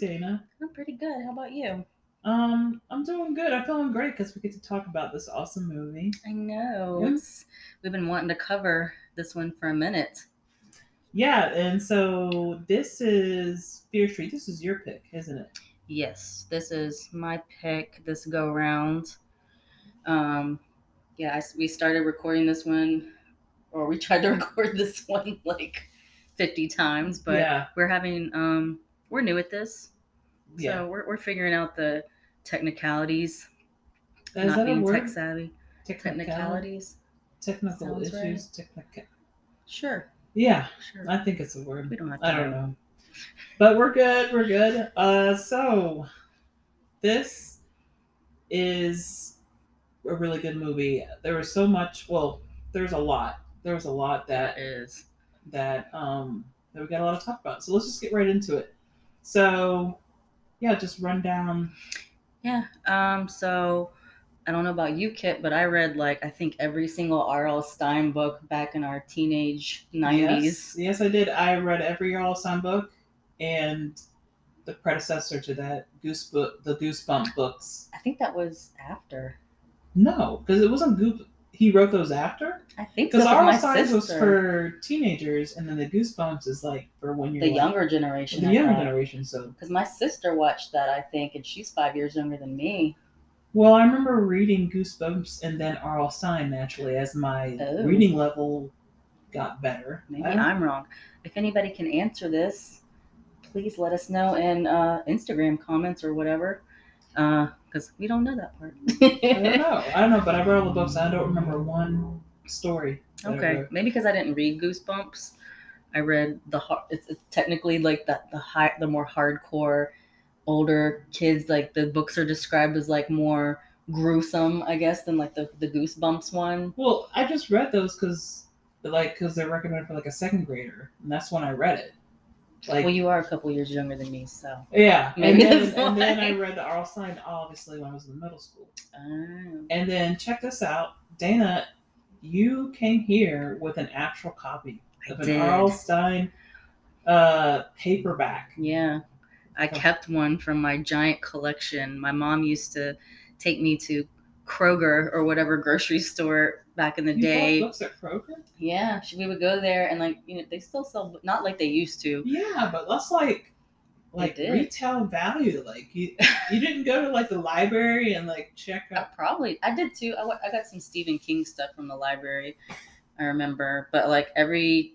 Dana? I'm pretty good. How about you? Um, I'm doing good. I'm feeling great because we get to talk about this awesome movie. I know. Yeah. It's we've been wanting to cover this one for a minute. Yeah, and so this is Fear Street. This is your pick, isn't it? Yes, this is my pick this go round. Um, yeah, I we started recording this one, or we tried to record this one like 50 times, but yeah, we're having um we're new at this, yeah. so we're we're figuring out the technicalities, is not being tech savvy. Technicality? Technicalities. Technical Sounds right. issues. Technical. Sure, Yeah, sure. I think it's a word. we don't have. I don't know. But we're good. We're good. Uh, so this is a really good movie. There was so much. Well, there's a lot. There was a lot that That is. that um that we got a lot to talk about. So let's just get right into it. So yeah, just run down. Yeah. Um. So I don't know about you, Kit, but I read like I think every single R.L. Stine book back in our teenage nineties. Yes, yes, I did. I read every R.L. Stine book and the predecessor to that, Goose book, the Goosebump books. I think that was after. No, because it wasn't Goop. He wrote those after. I think so. Because 'cause R.L. my was for teenagers, and then the Goosebumps is like for when you're the like- younger generation. the younger generation. So, Because my sister watched that, I think, and she's five years younger than me. well, I remember reading Goosebumps and then R.L. Stine naturally as my Oh. reading level got better. Maybe I'm wrong. If anybody can answer this, please let us know in uh, Instagram comments or whatever. Uh, because we don't know that part. I don't know. I don't know, but I read all the books. And I don't remember mm. one story. Okay, maybe because I didn't read Goosebumps, I read the har- it's, it's technically like the the high the more hardcore older kids like the books are described as like more gruesome I guess than like the the Goosebumps one. Well, I just read those because, like, because they're recommended for like a second grader, and that's when I read it. Like, well, you are a couple years younger than me, so. yeah, Maybe and then, and then. I read the R.L. Stine obviously when I was in middle school. Oh. And then check this out, Dana, you came here with an actual copy I of an did. R.L. Stine uh, paperback. Yeah, I kept one from my giant collection. My mom used to take me to Kroger or whatever grocery store back in the You day. books at Kroger? Yeah, she, we would go there and like you know they still sell, not like they used to. Yeah, but that's like like retail value. Like you, you didn't go to like the library and like check I out. probably I did too. I, I got some Stephen King stuff from the library. I remember, but like every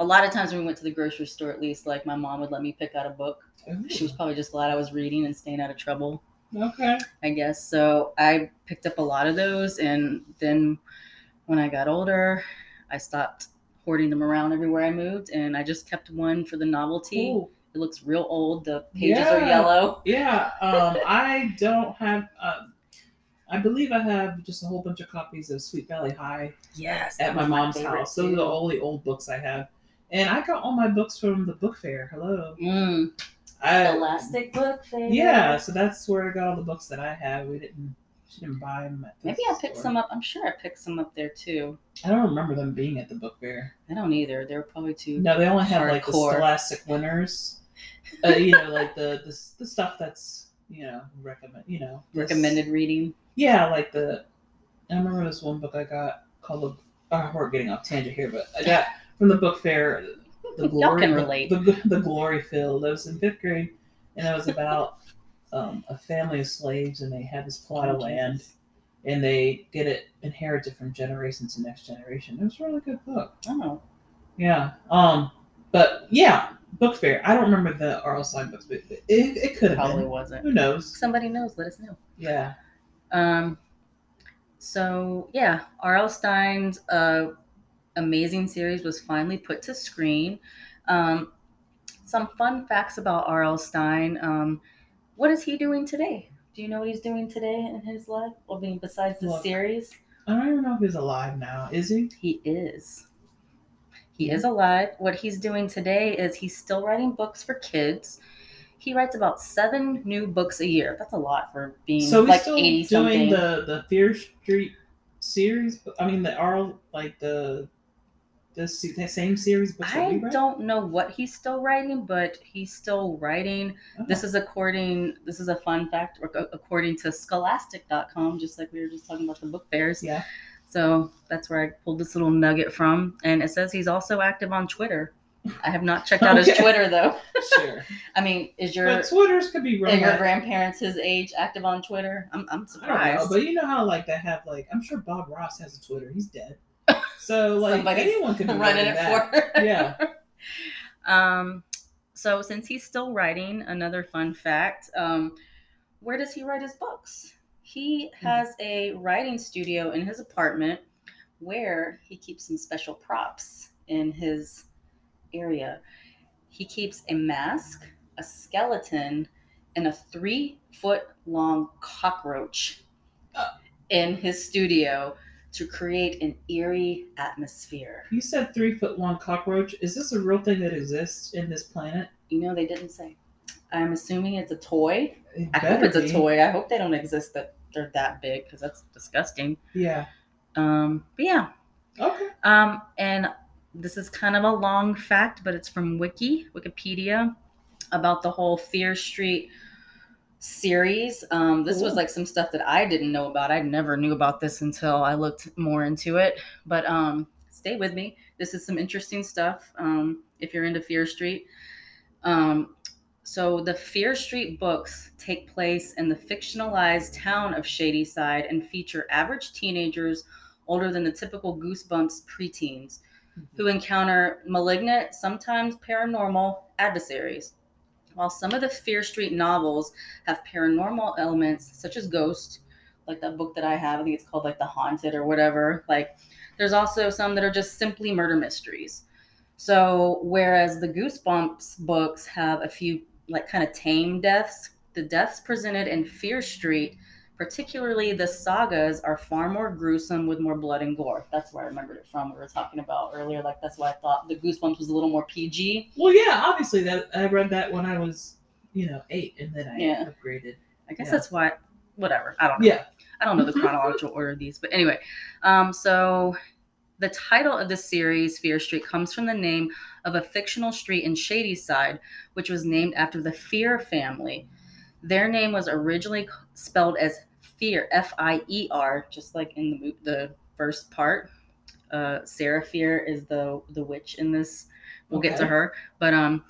a lot of times when we went to the grocery store, at least like my mom would let me pick out a book. Oh. She was probably just glad I was reading and staying out of trouble. Okay. I guess. So I picked up a lot of those. And then when I got older, I stopped hoarding them around everywhere I moved. And I just kept one for the novelty. Cool. It looks real old. The pages are yellow. Yeah. Um, I don't have. Um, I believe I have just a whole bunch of copies of Sweet Valley High Yes. at my mom's favorite house. Those are the only old books I have. And I got all my books from the book fair. Hello. Mm, I, Scholastic book fair. yeah, so that's where I got all the books that I have. We didn't. She didn't buy them. At Maybe I picked store. some up. I'm sure I picked some up there too. I don't remember them being at the book fair. I don't either. They were probably too. No, they only had like the. Scholastic winners. Uh, you know, like the, the the stuff that's you know recommend. You know, this- recommended reading. Yeah, like the. I remember this one book I got called the. Oh, we're getting off tangent here, but I got from the book fair. The Y'all glory, can the- relate. The, the, glory field. I was in fifth grade, and it was about um, a family of slaves, and they had this plot of Oh, land, Jesus. and they get it inherited from generation to next generation. It was a really good book. Oh, Yeah. Um. But yeah, book fair. I don't remember the R.L. Stine books, but it, it could have probably been. wasn't. Who knows? Somebody knows. Let us know. Yeah. Um, so yeah, R.L. Stine's uh, amazing series was finally put to screen. Um, some fun facts about R.L. Stine. Um, what is he doing today? Do you know what he's doing today in his life? I mean, besides the Look. series, I don't even know if he's alive now. Is he? he is. He is alive. What he's doing today is he's still writing books for kids. He writes about seven new books a year. That's a lot for being So he's like still eighty doing something. the the Fear Street series. I mean the R like the the, se- the same series books I don't know what he's still writing, but he's still writing. Oh. This is according. This is a fun fact. According to Scholastic.com, just like we were just talking about the book fairs. yeah. So that's where I pulled this little nugget from, and it says he's also active on Twitter. I have not checked out his Twitter though. Sure. I mean, is your but Twitters could be are your grandparents his age active on Twitter? I'm I'm I don't know, surprised. but you know how like they have like I'm sure Bob Ross has a Twitter. He's dead. So like Somebody's anyone can be running it that. for. Yeah. Um, so since he's still writing, another fun fact, um, where does he write his books? He Hmm. has a writing studio in his apartment where he keeps some special props in his area. He keeps a mask, a skeleton, and a three foot long cockroach Uh. in his studio to create an eerie atmosphere. You said three foot long cockroach. Is this a real thing that exists in this planet? You know, they didn't say. I'm assuming it's a toy. It I hope it's a toy. I hope they don't exist that they're that big because that's disgusting. Yeah. Um, but yeah. Okay. Um, and this is kind of a long fact, but it's from Wiki, Wikipedia, about the whole Fear Street series. Um, this was like some stuff that I didn't know about. I never knew about this until I looked more into it. But um, stay with me. This is some interesting stuff. Um, if you're into Fear Street. Um, so the Fear Street books take place in the fictionalized town of Shadyside and feature average teenagers older than the typical Goosebumps preteens who encounter malignant, sometimes paranormal adversaries. While some of the Fear Street novels have paranormal elements, such as ghosts, like that book that I have, I think it's called like The Haunted or whatever, like there's also some that are just simply murder mysteries. So, whereas the Goosebumps books have a few like kind of tame deaths, the deaths presented in Fear Street, particularly the sagas, are far more gruesome with more blood and gore. That's where I remembered it from. We were talking about earlier. Like that's why I thought the Goosebumps was a little more PG. Well, yeah. Obviously, that I read that when I was, you know, eight, and then I Yeah. upgraded. I guess Yeah. that's why. Whatever. I don't know. Yeah. I don't know the chronological order of these, but anyway. Um, so the title of the series, Fear Street, comes from the name of a fictional street in Shadyside, which was named after the Fear family. Their name was originally spelled as Fear, F I E R, just like in the the first part. Uh, Sarah Fear is the the witch in this. We'll get to her, but um,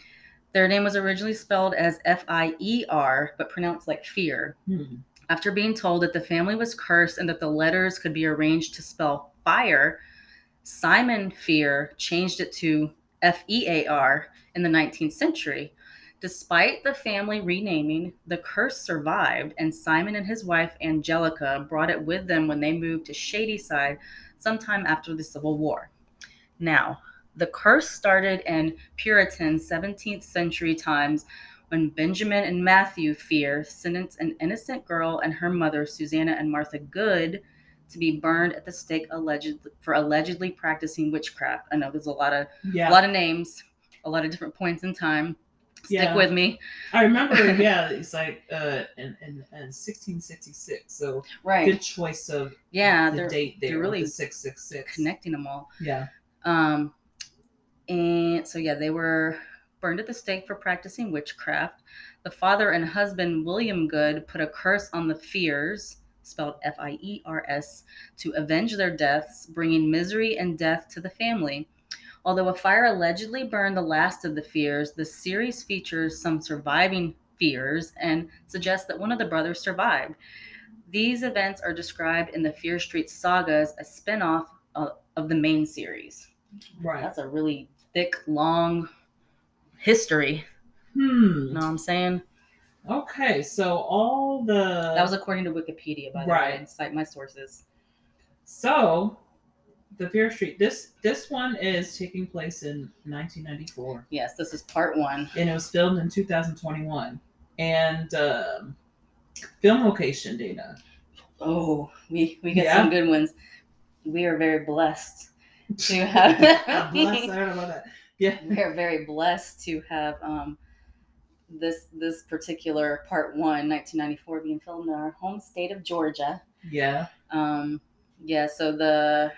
their name was originally spelled as F I E R, but pronounced like Fear. Hmm. After being told that the family was cursed and that the letters could be arranged to spell fire, Simon Fear changed it to F E A R in the 19th century. Despite the family renaming, the curse survived, and Simon and his wife Angelica brought it with them when they moved to Shadyside sometime after the Civil War. Now, the curse started in Puritan 17th century times when Benjamin and Matthew Fear sentenced an innocent girl and her mother, Susanna and Martha Goode, to be burned at the stake allegedly for allegedly practicing witchcraft. I know there's a lot of Yeah. a lot of names, a lot of different points in time. Stick Yeah. with me. I remember. Yeah. It's like uh, in, in, in 1666. So Right. good choice of yeah, the date there. they're really six six. connecting them all. Yeah. Um, and so yeah, they were burned at the stake for practicing witchcraft. The father and husband William Goode put a curse on the Fears, spelled F-I-E-R-S, to avenge their deaths, bringing misery and death to the family. Although a fire allegedly burned the last of the Fears, the series features some surviving Fears and suggests that one of the brothers survived. These events are described in the Fear Street sagas, a spin-off of, of the main series. Right. That's a really thick, long history. Hmm. You know what I'm saying? Okay. So all the That was according to Wikipedia, by the way. Right. and Cite my sources. so the Fear Street. This this one is taking place in 1994, Yes, this is part one. and it was filmed in 2021. And um, film location data. Oh, we we get Yeah. some good ones. We are very blessed to have. Blessed. I don't know that. Yeah. we are very blessed to have um, this this particular part one, 1994, being filmed in our home state of Georgia. Yeah. Um, yeah, so the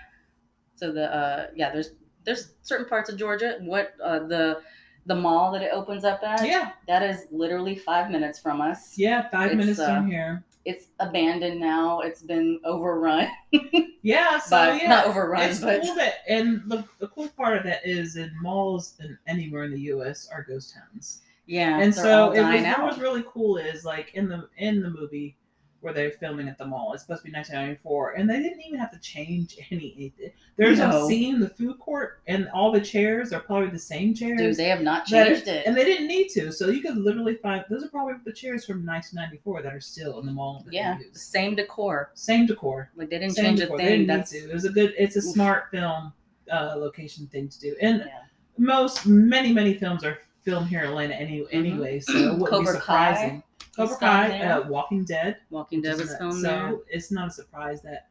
so the uh, yeah, there's there's certain parts of Georgia. What uh, the the mall that it opens up at? Yeah, That is literally five minutes from us. yeah, five It's, minutes uh, down here. It's abandoned now. It's been overrun, Yeah, so but yeah, not overrun, it's but cool that, and the, the cool part of that is in malls and anywhere in the U.S. are ghost towns. yeah. and so it was, what was really cool is like in the in the movie where they're filming at the mall. It's supposed to be 1994, and they didn't even have to change any. There's No. a scene in the food court, and all the chairs are probably the same chairs. Dude, they have not that- changed it. and they didn't need to. So you could literally find those are probably the chairs from 1994 that are still in the mall. That yeah, they use. same decor. same decor. Like they didn't Same change decor. a They thing. didn't need to. It was a good. It's a Oof. smart film uh, location thing to do, and yeah. most many many films are filmed here in Atlanta any, anyway, so it wouldn't be Mm-hmm. Kai surprising. Cobra Kai, uh, Walking Dead, Walking Dead was filmed so there. it's not a surprise that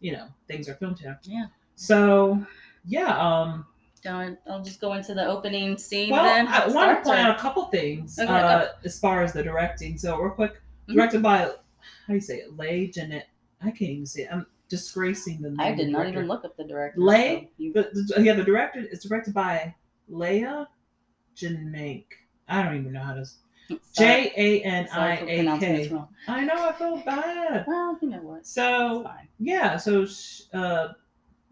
you know things are filmed here. Yeah. So yeah, um, Don't, I'll just go into the opening scene well, then. I want to point out a couple things Okay, uh, as far as the directing. So real quick, Mhm. directed by how do you say it? Leigh Jeanette. I can't even say it. I'm disgracing the name. I did not director. even look up the director. Lay? so you- The, yeah, the director is directed by Leigh Janiak. I don't even know how to. J A N I A K. I know. I feel bad. Well, you know what? So yeah, so sh- uh,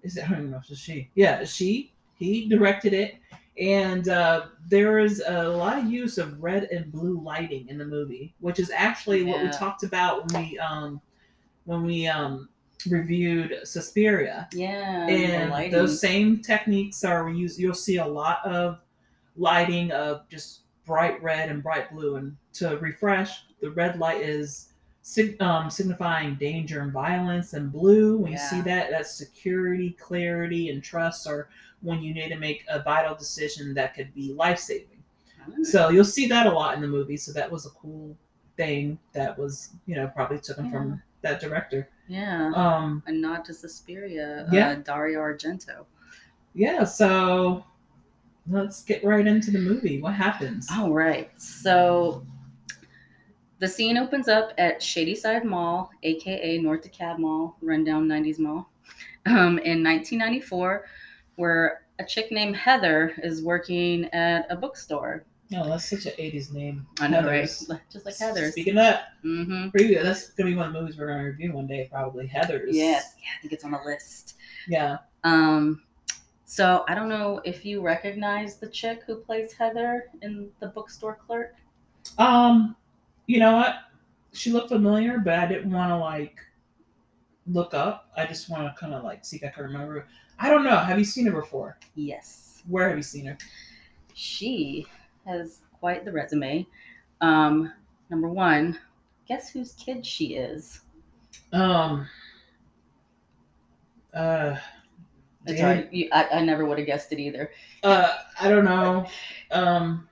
is it? I don't even know if it's she. Yeah, she. He directed it, and uh, there is a lot of use of red and blue lighting in the movie, which is actually what we talked about when we um when we um reviewed Suspiria Yeah. and those same techniques are used you'll see a lot of lighting of just bright red and bright blue and to refresh the red light is sig- um, signifying danger and violence and blue when you see Yeah. that that's security clarity and trust or when you need to make a vital decision that could be life-saving Ah, so you'll see that a lot in the movie so that was a cool thing that was you know probably taken from that director yeah. um and not to Suspiria. Yeah. Uh, Dario Argento. Yeah, so let's get right into the movie. What happens? All right. So the scene opens up at Shadyside Mall, aka North DeKalb Mall, rundown 90s mall, um, in 1994, where a chick named Heather is working at a bookstore. Oh, that's such an 80s name. I know, Heathers. right? Just like Heather. Speaking of that, Mm-hmm. preview, that's going to be one of the movies we're going to review one day, probably. Heather's. Yes. Yeah, I think it's on the list. Yeah. Um, so I don't know if you recognize the chick who plays Heather in the bookstore clerk. Um, you know what? She looked familiar, but I didn't want to, like, look up. I just want to kind of, like, see if I can remember. I don't know. Have you seen her before? Yes. Where have you seen her? She has quite the resume. Um, number one, guess whose kid she is? Um, uh, It's Dan- all right. You, I, I never would have guessed it either. Uh, I don't know. Um,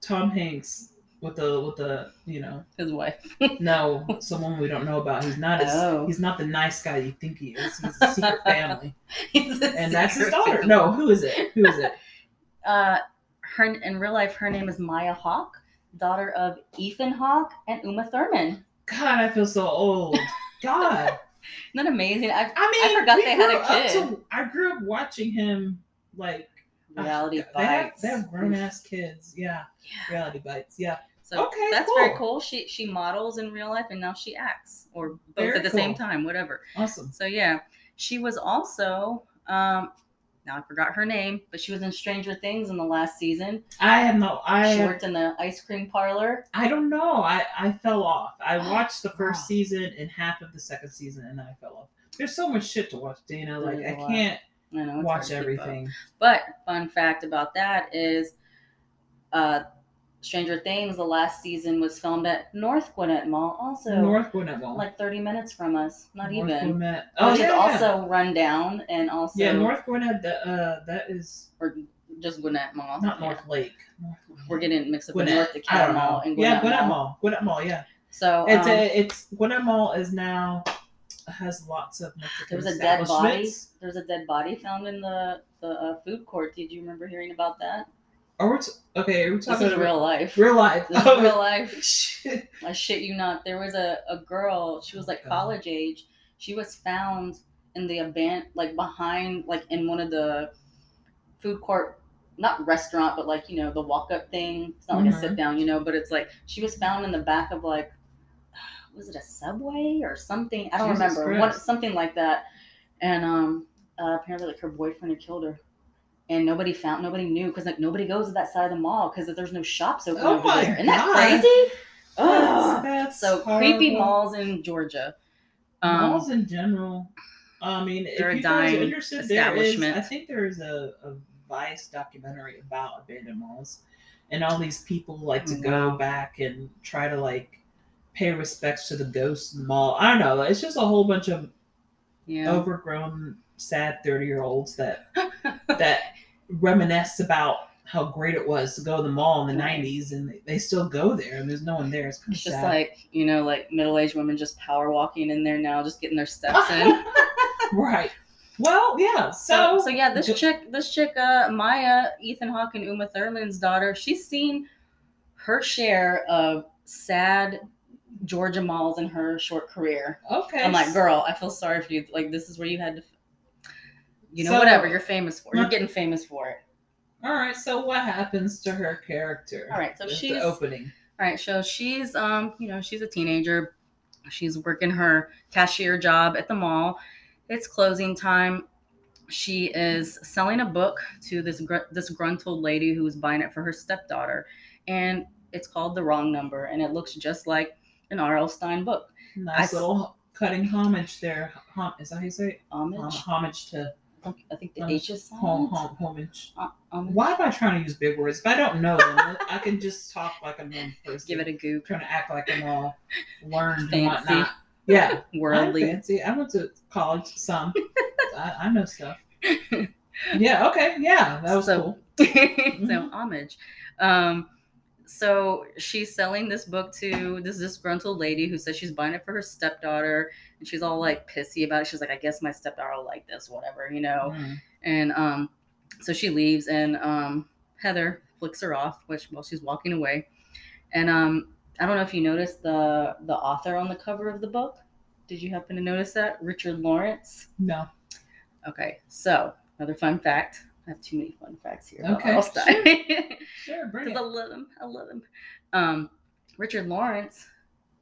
Tom Hanks with the with the you know His wife. no someone we don't know about. He's not as Oh. he's not the nice guy you think he is. He's a secret family, a and that's his daughter. family. No, who is it? Who is it? Uh, her in real life, her name is Maya Hawke, daughter of Ethan Hawke and Uma Thurman. God, I feel so old. God, Isn't that amazing? I, I mean, I forgot they had a kid. to- I grew up watching him like Reality have, bites. they have grown ass kids. Yeah, Yeah. reality bites. Yeah, So Okay, that's very cool. cool. She she models in real life and now she acts, or both Very at the same time, whatever. awesome. So yeah, she was also um now I forgot her name, but she was in Stranger Things in the last season. I have no. I she worked in the ice cream parlor. I don't know. I, I fell off. I watched the first Wow. season and half of the second season, and then I fell off. There's so much shit to watch, Dana. Like I can't I know watch to keep up. everything. But fun fact about that is, uh, Stranger Things the last season was filmed at North Gwinnett Mall, also North Gwinnett Mall. like 30 minutes from us, not North even. Gwinnett. Oh which yeah, is yeah. also run down and also yeah. North Gwinnett. That uh, that is or just Gwinnett Mall. not Yeah. North Lake. We're getting mixed up with North don't Mall and yeah, Gwinnett, Gwinnett Mall. Mall. Gwinnett Mall. Yeah. So It's um, a it's Gwinnett Mall is now has lots of Mexican there was a dead body. There was a dead body found in the the uh, food court. Did you remember hearing about that? Are we t- okay? Are we This talking is real life. real life? This is Oh, real life. shit. I shit you not. There was a, a girl, she was like God. college age. She was found in the aban like behind like in one of the food court not restaurant but like you know the walk up thing it's not like a Mhm. sit down you know but it's like she was found in the back of like was it a subway or something i don't Jesus remember what something like that and um uh, apparently like her boyfriend had killed her and nobody found nobody knew because like nobody goes to that side of the mall because there's no shops open Oh over there isn't that God. crazy That's, that's so creepy malls in georgia um, malls in general. I mean, if a you guys are interested, there is. establishment. I think there is a, a Vice documentary about abandoned malls, and all these people like to Oh, go back and try to like pay respects to the ghosts in the mall. I don't know. It's just a whole bunch of yeah overgrown, sad thirty year olds that that reminisce about how great it was to go to the mall in the Right. '90s, and they, still go there, and there's no one there. It's kind It's just like you know, like middle-aged women just power walking in there now, just getting their steps in. right. Well, yeah. so, So, so yeah, this Ju- chick, this chick, uh, Maya, Ethan Hawke and Uma Thurman's daughter, she's seen her share of sad Georgia malls in her short career. okay. I'm like, girl, I feel sorry for you. Like, this is where you had to, you know, So- whatever you're famous for. You're getting famous for it. All right. So, what happens to her character? All right, so she's- the opening. All right, so she's um, you know, she's a teenager. She's working her cashier job at the mall. It's closing time. She is selling a book to this gr- disgruntled lady who's buying it for her stepdaughter, and it's called The Wrong Number, and it looks just like an R.L. Stine book. Nice I- little cutting homage there. Hom- is that how you say it? Hom- Homage. homage to I think- the um, H is hom- silent. hom- homage. Uh, homage. Why am I trying to use big words? If I don't know them, I can just talk like a normal person. Give it a goop. trying to act like I'm all learned Fancy. and whatnot. Yeah, I'm Worldly. fancy. I went to college some. I, I know stuff. Yeah. Okay. Yeah, that was So- cool. so Mhm. homage. Um, so she's selling this book to this disgruntled lady who says she's buying it for her stepdaughter, and she's all like pissy about it. She's like, I guess my stepdaughter will like this, whatever, you know. Mm. And um, so she leaves, and um, Heather flicks her off, which while she's walking away. And um, I don't know if you noticed the the author on the cover of the book. Did you happen to notice that Richard Lawrence? No. Okay, so another fun fact. I have too many fun facts here. Okay, Earl Stein. Sure. Bring Because I it. love him. I love him. Um, Richard Lawrence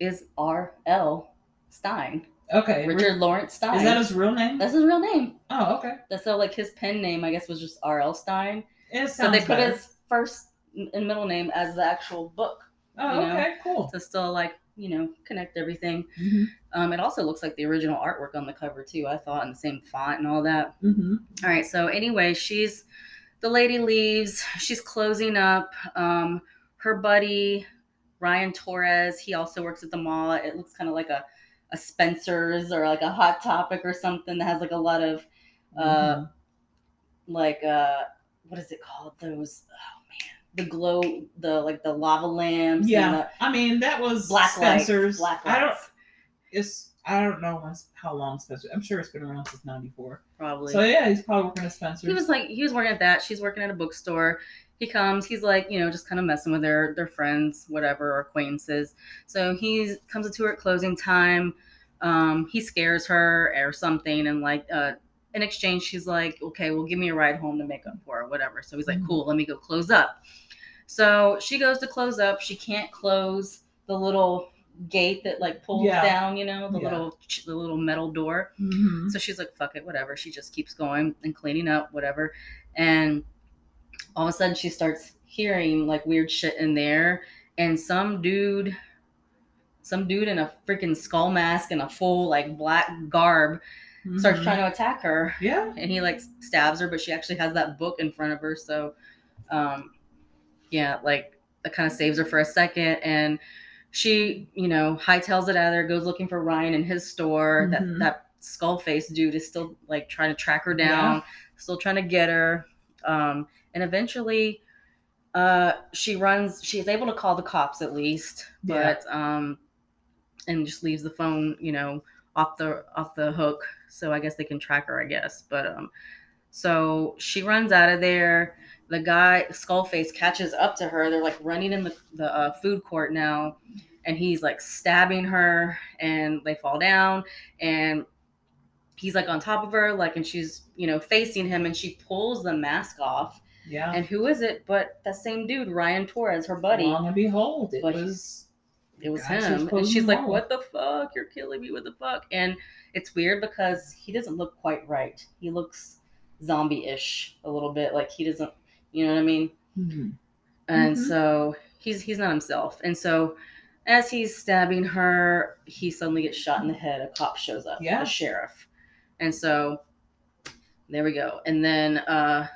is R.L. Stine. Okay. Richard Lawrence Stine. Is that his real name? That's his real name. Oh, okay. That's so like his pen name, I guess, was just R.L. Stine. It So they put better. his first and middle name as the actual book Oh, you know. okay. Cool. to still like you know connect everything. Mm-hmm. Um, it also looks like the original artwork on the cover too. I thought in the same font and all that. Mm-hmm. All right. So anyway, she's the lady leaves. She's closing up. Um, her buddy Ryan Torres. He also works at the mall. It looks kind of like a a Spencer's or like a Hot Topic or something that has like a lot of uh Mm-hmm. like uh what is it called? Those oh man, the glow the like the lava lamps. yeah. And the I mean, that was black Spencer's. lights. Black lights. I don't. It's. I don't know how long Spencer. I'm sure it's been around since '94. Probably. So yeah, he's probably working at Spencer's. he was like he was working at that she's working at a bookstore he comes he's like you know just kind of messing with their their friends whatever or acquaintances so he comes into her at closing time um he scares her or something and like uh in exchange she's like okay well give me a ride home to make up for it whatever so he's like Mhm. cool let me go close up so she goes to close up she can't close the little gate that like pulls Yeah. down you know the Yeah. little the little metal door Mhm. so she's like, fuck it, whatever. She just keeps going and cleaning up, whatever. And all of a sudden she starts hearing like weird shit in there. And some dude, some dude in a freaking skull mask and a full like black garb starts Mhm. trying to attack her. Yeah. And he like stabs her, but she actually has that book in front of her. So, um, yeah, like that kind of saves her for a second. And she, you know, hightails it out of there, goes looking for Ryan in his store. Mhm. That that skull face dude is still like trying to track her down, still trying to get her. Um, and eventually, uh, she runs. She's able to call the cops at least, Yeah. but um, and just leaves the phone, you know, off the off the hook. So I guess they can track her. I guess, but um, so she runs out of there. The guy Skullface catches up to her. They're like running in the the uh, food court now, and he's like stabbing her, and they fall down. And he's like on top of her, like, and she's you know facing him, and she pulls the mask off. Yeah. And who is it but that same dude, Ryan Torres, her buddy? Long and behold, it But- was. it was him. And she's like. What the fuck? You're killing me. What the fuck? And it's weird because he doesn't look quite right. He looks zombie ish a little bit. Like he doesn't, you know what I mean? Mhm. And Mhm. so he's he's not himself. And so as he's stabbing her, he suddenly gets shot in the head. A cop shows up, Yeah. a sheriff. And so there we go. And then uh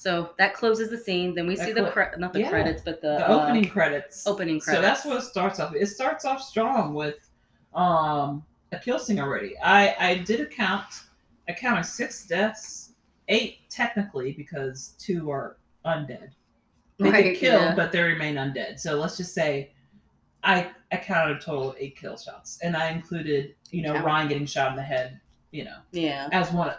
so that closes the scene. Then we That see the cre- not the yeah. credits, but the, The uh, opening credits. opening credits. So that's what it starts off. It starts off strong with um a kill scene already. I I did a count. I counted six deaths, eight technically because two are undead. They Right, get killed, yeah. but they remain undead. So let's just say I I counted a total of eight kill shots, and I included you know. Ryan getting shot in the head, you know, yeah. as one.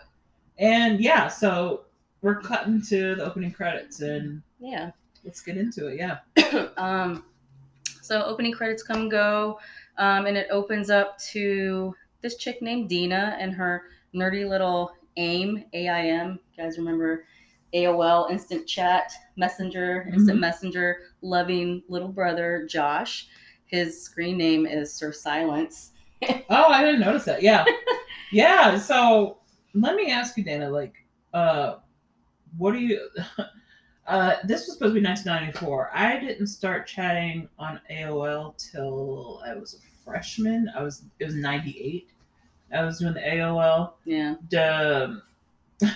And yeah, so we're cutting to the opening credits, and Yeah. let's get into it. Yeah. um, so opening credits come and go, um, and it opens up to this chick named Deena and her nerdy little AIM, A-I-M. You guys remember AOL Instant Chat Messenger, Instant Mhm. Messenger, loving little brother Josh. His screen name is Sir Silence. Oh, I didn't notice that. Yeah. yeah. So let me ask you, Dana, like, uh, what do you, uh, this was supposed to be 1994. I didn't start chatting on AOL till I was a freshman. I was, it was 98. I was doing the AOL. Yeah. The,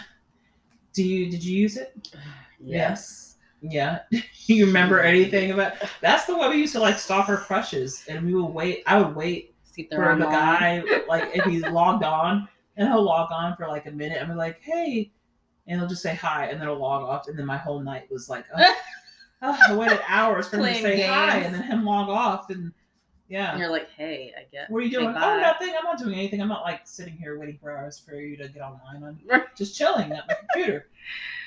do you, did you use it? Yes. Yeah. you remember anything about, that's the way we used to like stalk our crushes and we would wait. I would wait See for the guy, like if he's logged on, and he'll log on for like a minute, and be like, "Hey," and he'll just say hi, and then he'll log off, and then my whole night was like, oh, oh, I waited hours for him to say hi, and then him log off, and yeah. And you're like, hey, I get. what are you doing? Oh, nothing. I'm not doing anything. I'm not like sitting here waiting for hours for you to get online. I'm just chilling at my computer.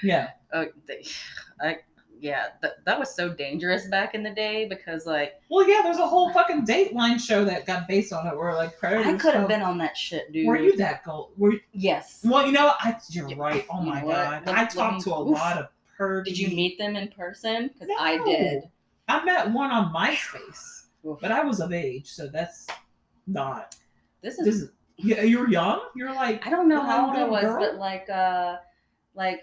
Yeah. Oh, they, I, yeah, that, that was so dangerous back in the day because like Well, yeah. There's a whole fucking Dateline show that got based on it, where like predators. I could have been on that shit, dude. Were you that gold? Were you, Yes. Well, you know, I, you're right. Oh You my know god, Let- I talked me- to a oof. lot of pervy. Did you meet them in person? Because I did. I met one on MySpace, but I was of age, so that's not. This is. This is you, you were young. You're like I don't know how old I was, girl? but like, uh, like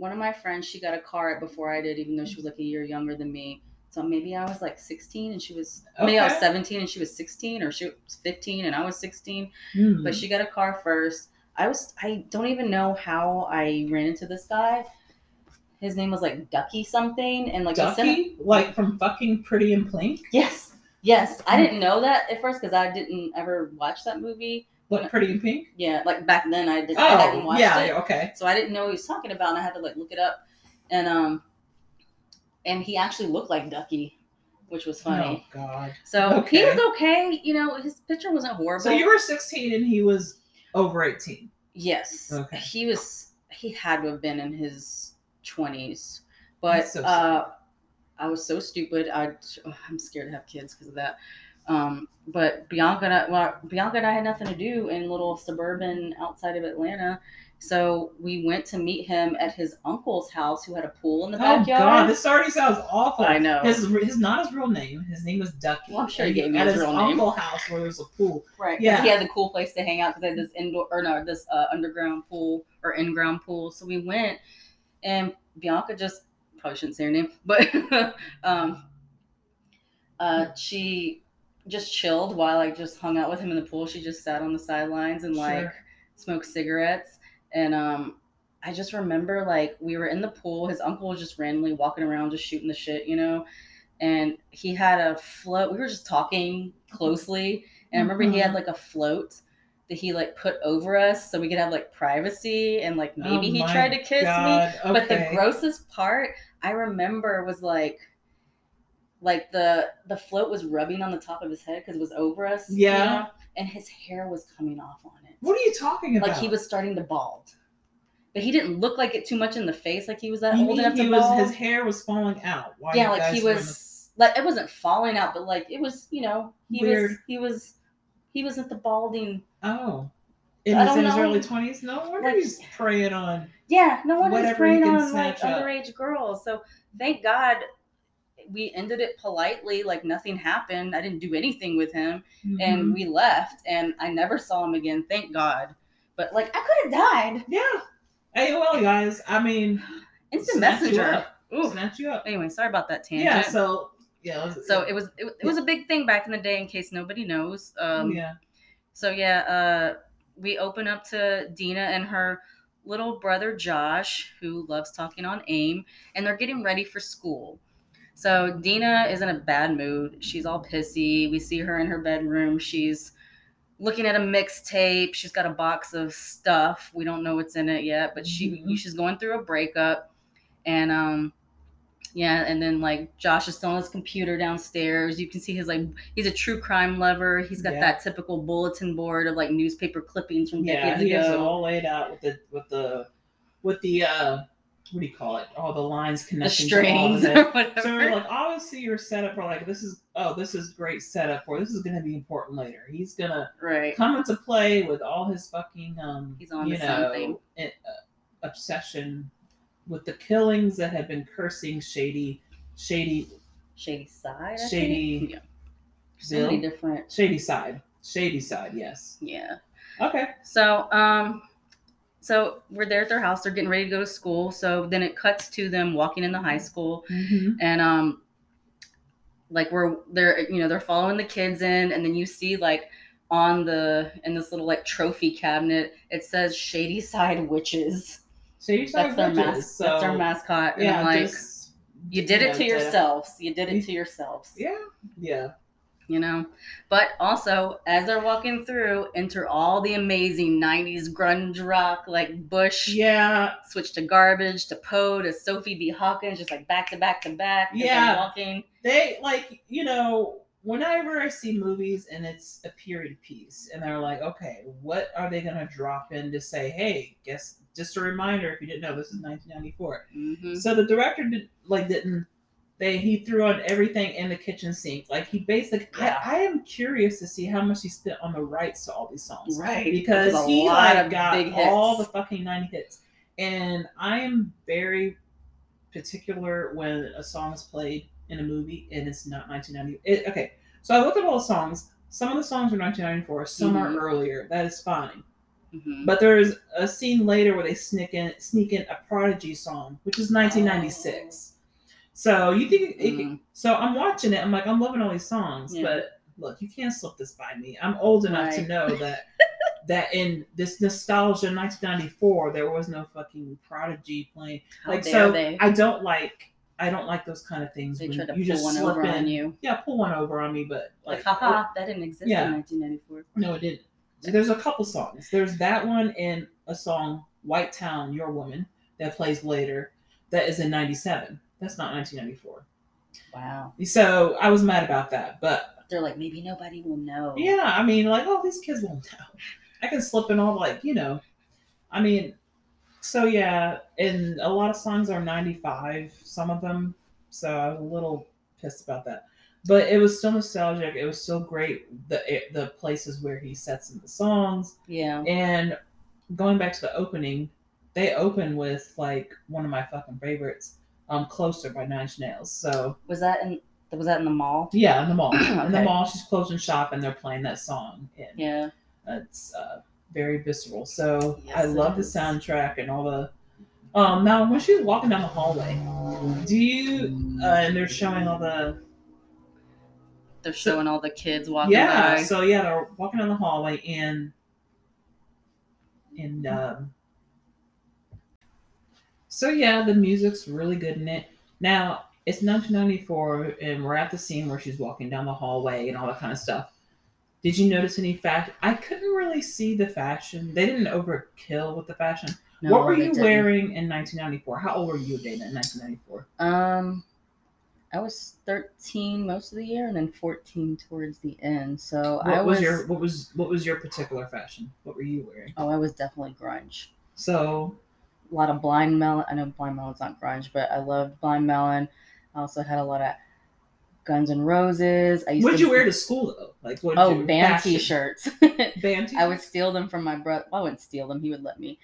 one of my friends, she got a car before I did, even though she was like a year younger than me. So maybe I was like 16 and she was maybe I was 17 and she was 16, or she was 15 and I was 16. Hmm. but she got a car first. I was I don't even know how I ran into this guy. His name was like Ducky something, and like he sent- Ducky, like from fucking Pretty in Pink, yes, yes. I didn't know that at first because I didn't ever watch that movie. Like Pretty in Pink. Yeah, like back then I didn't. I hadn't Oh, watched yeah, it, yeah, okay. so I didn't know what he was talking about, and I had to like look it up, and um, and he actually looked like Ducky, which was funny. Oh God. So he was okay. You know, his picture wasn't horrible. So you were 16 and he was over 18. Yes. Okay. He was he had to have been in his twenties. But so uh I was so stupid. I oh, I'm scared to have kids because of that. Um, but Bianca and I, well, Bianca and I had nothing to do in little suburban outside of Atlanta. So we went to meet him at his uncle's house who had a pool in the Oh backyard. God, this already sounds awful. I know. His, his not his real name. His name was Ducky. Well, I'm sure he gave me at his his real name. uncle house where there's a pool. Right. Yeah. He had a cool place to hang out because they had this indoor or no, this uh, underground pool or in-ground pool. So we went, and Bianca just probably shouldn't say her name, but um, uh, she just chilled while I just hung out with him in the pool. She just sat on the sidelines and like Sure. smoked cigarettes. And um, I just remember like we were in the pool. His uncle was just randomly walking around, just shooting the shit, you know. And he had a float. We were just talking closely, and I remember he had Mhm. like a float that he like put over us so we could have like privacy. And like maybe Oh he tried to kiss me. God, But the grossest part I remember was like, like the the float was rubbing on the top of his head because it was over us. you Yeah. know, and his hair was coming off on it. What are you talking about? Like he was starting to bald, but he didn't look like it too much in the face. Like he was that You old enough he to was bald. his hair was falling out. While yeah, like he in the- was like it wasn't falling out, but like it was, you know, he Weird. was he was he was at the balding Oh, in his, in his know. early twenties. No wonder Like- he's preying on. Yeah, no one is Whatever preying on like up. underage girls. So thank God we ended it politely, like nothing happened. I didn't do anything with him, Mm-hmm. and we left, and I never saw him again. Thank God. But like I could have died. yeah, AOL guys. I mean, Instant you messenger. up. Ooh. snatch you up. Anyway, sorry about that tangent. Yeah. So yeah. was- So it was it, was- it was a big thing back in the day. In case nobody knows. Um, yeah. So yeah, uh, we open up to Deena and her little brother Josh, who loves talking on AIM, and they're getting ready for school. So Deena is in a bad mood. She's all pissy. We see her in her bedroom. She's looking at a mixtape. She's got a box of stuff. We don't know what's in it yet, but she Mhm. she's going through a breakup, and um, yeah, and then like Josh is still on his computer downstairs. You can see his like he's a true crime lover. He's got Yeah. that typical bulletin board of like newspaper clippings from Yeah. decades He has it all laid out with the with the with the uh what do you call it? All the lines The connecting all strings or it. whatever. So we're like, obviously, you're set up for like this is oh this is great setup for this is going to be important later. He's gonna right. come into play with all his fucking um He's on you know something. i- uh, obsession with the killings that have been cursing shady shady Shady side. I Shady Think? Yeah. So many different. shady side shady side yes Yeah. okay So um, so we're there at their house. They're getting ready to go to school. So then it cuts to them walking in the high school. mm-hmm. and um like we're they're you know they're following the kids in and then you see like on the in this little like trophy cabinet it says shady side witches shady side that's witches, mas- so that's their mascot and yeah I'm like just you did it to yourselves you did it to yourselves yeah yeah you know? But also as they're walking through enter all the amazing 90s grunge rock like bush yeah. switch to garbage to poe to sophie b. Hawkins just like back to back to back Yeah. walking. They like you know whenever i see movies and it's a period piece and they're like okay what are they going to drop in to say hey guess just a reminder if you didn't know this is 1994 hmm so the director did like didn't they he threw on everything in the kitchen sink. Like he basically Yeah. I, I am curious to see how much he spent on the rights to all these songs. Right. because he like got all the fucking 90 hits. And i am very particular when a song is played in a movie and it's not 1990 it, okay. So i looked at all the songs. Some of the songs are 1994 some Mhm. are earlier. That is fine. Mhm. but there's a scene later where they sneak in sneak in a prodigy song which is 1996 so you think it, Mm. so i'm watching it i'm like i'm loving all these songs Yeah. but look you can't slip this by me i'm old enough to know that that in this nostalgia 1994 there was no fucking prodigy playing How like so they? i don't like i don't like those kind of things they when tried to you pull just one slip over in on you. yeah pull one over on me but Like, like haha, that didn't exist Yeah. in 1994. no, it didn't. There's a couple songs. There's that one and a song, White Town, Your Woman, that plays later. That is in 97. That's not 1994. Wow. So I was mad about that. But They're like, maybe nobody will know. yeah, I mean, like, oh, these kids won't know. I can slip in all, like, you know. I mean, so yeah, and a lot of songs are 95, some of them. So I was a little pissed about that. But it was still nostalgic. It was still great. The the places where he sets in the songs. Yeah. And going back to the opening, they open with like one of my fucking favorites, um, "Closer" by Nine Inch Nails. So Was that in was that in the mall? yeah, in the mall, in the mall, she's closing shop and they're playing that song, and Yeah. it's uh, very visceral. So Yes, I love the soundtrack and all the. Um, now when she's walking down the hallway, do you? Uh, and they're showing all the They're showing all the kids walking yeah. by. So yeah, they're walking down the hallway and and um, so yeah, the music's really good in it. Now it's 1994, and we're at the scene where she's walking down the hallway and all that kind of stuff. Did you notice any fashion? I couldn't really see the fashion. They didn't overkill with the fashion. No, what were you didn't. wearing in 1994? How old were you, Dana, in 1994? Um, I was 13 most of the year, and then 14 towards the end. So What I was, was, your what was what was your particular fashion? What were you wearing? oh, I was definitely grunge. So A lot of Blind Melon. I know Blind Melon's not grunge, but I loved Blind Melon. I also had a lot of Guns N' Roses. I used What'd to you wear to school though? Like what? Oh, band t-shirts. Band t-shirts. I would steal them from my brother. Well, I wouldn't steal them; he would let me.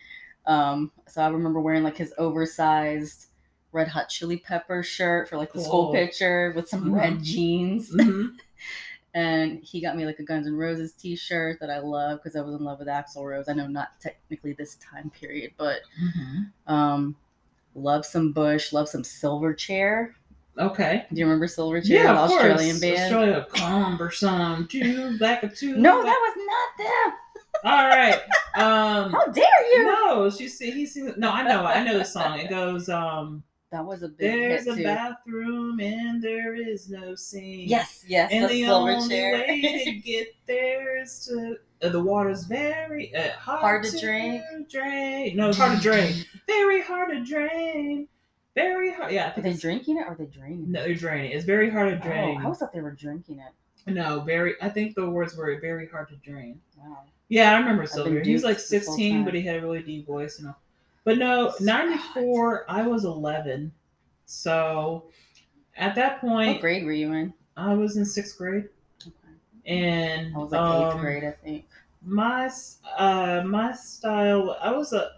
Um, so I remember wearing like his oversized Red Hot Chili Pepper shirt for like the school picture with some red Mhm. jeans, Mhm. and he got me like a Guns N' Roses T-shirt that I love because I was in love with Axl Rose. I know not technically this time period, but Mhm. um, love some Bush, love some Silverchair. Okay. Do you remember Silverchair, Yeah, of course. Australian band? Australia, cumbersome, two back of two. No, back- that was not them. All right. Um. How dare you? No, she see he sings. No, I know. I know the song. It goes. Um. That was a big There's a too. bathroom and there is no sink. Yes, yes, And the the silver only chair. way to get there is to uh, the water's very uh, hard, Hard to drink. Drain. No, it's hard to drain. Very hard to drain. Very hard. Yeah, I Are they drinking it or are they draining? No, they're draining. It's very hard to Oh, drain. I always thought they were drinking it. No, very. I think the words were very hard to drain. Wow. Yeah, I remember Silver. He was like duped this whole 16, but he had a really deep voice, you know. But no, 94, I was 11. So at that point. What grade were you in? I was in sixth grade. Okay. And I was like eighth um, grade, I think. my uh my style i was a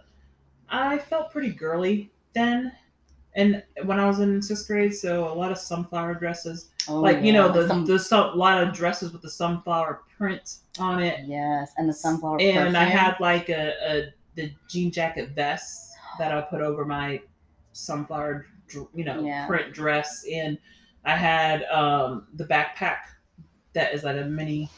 i felt pretty girly then and when i was in sixth grade so a lot of sunflower dresses Oh, like you know yeah, the some- the sun, a lot of dresses with the sunflower print on it yes, and the sunflower and i had like a, a the jean jacket vest that i put over my sunflower you know Yeah. print dress and i had um the backpack that is like a mini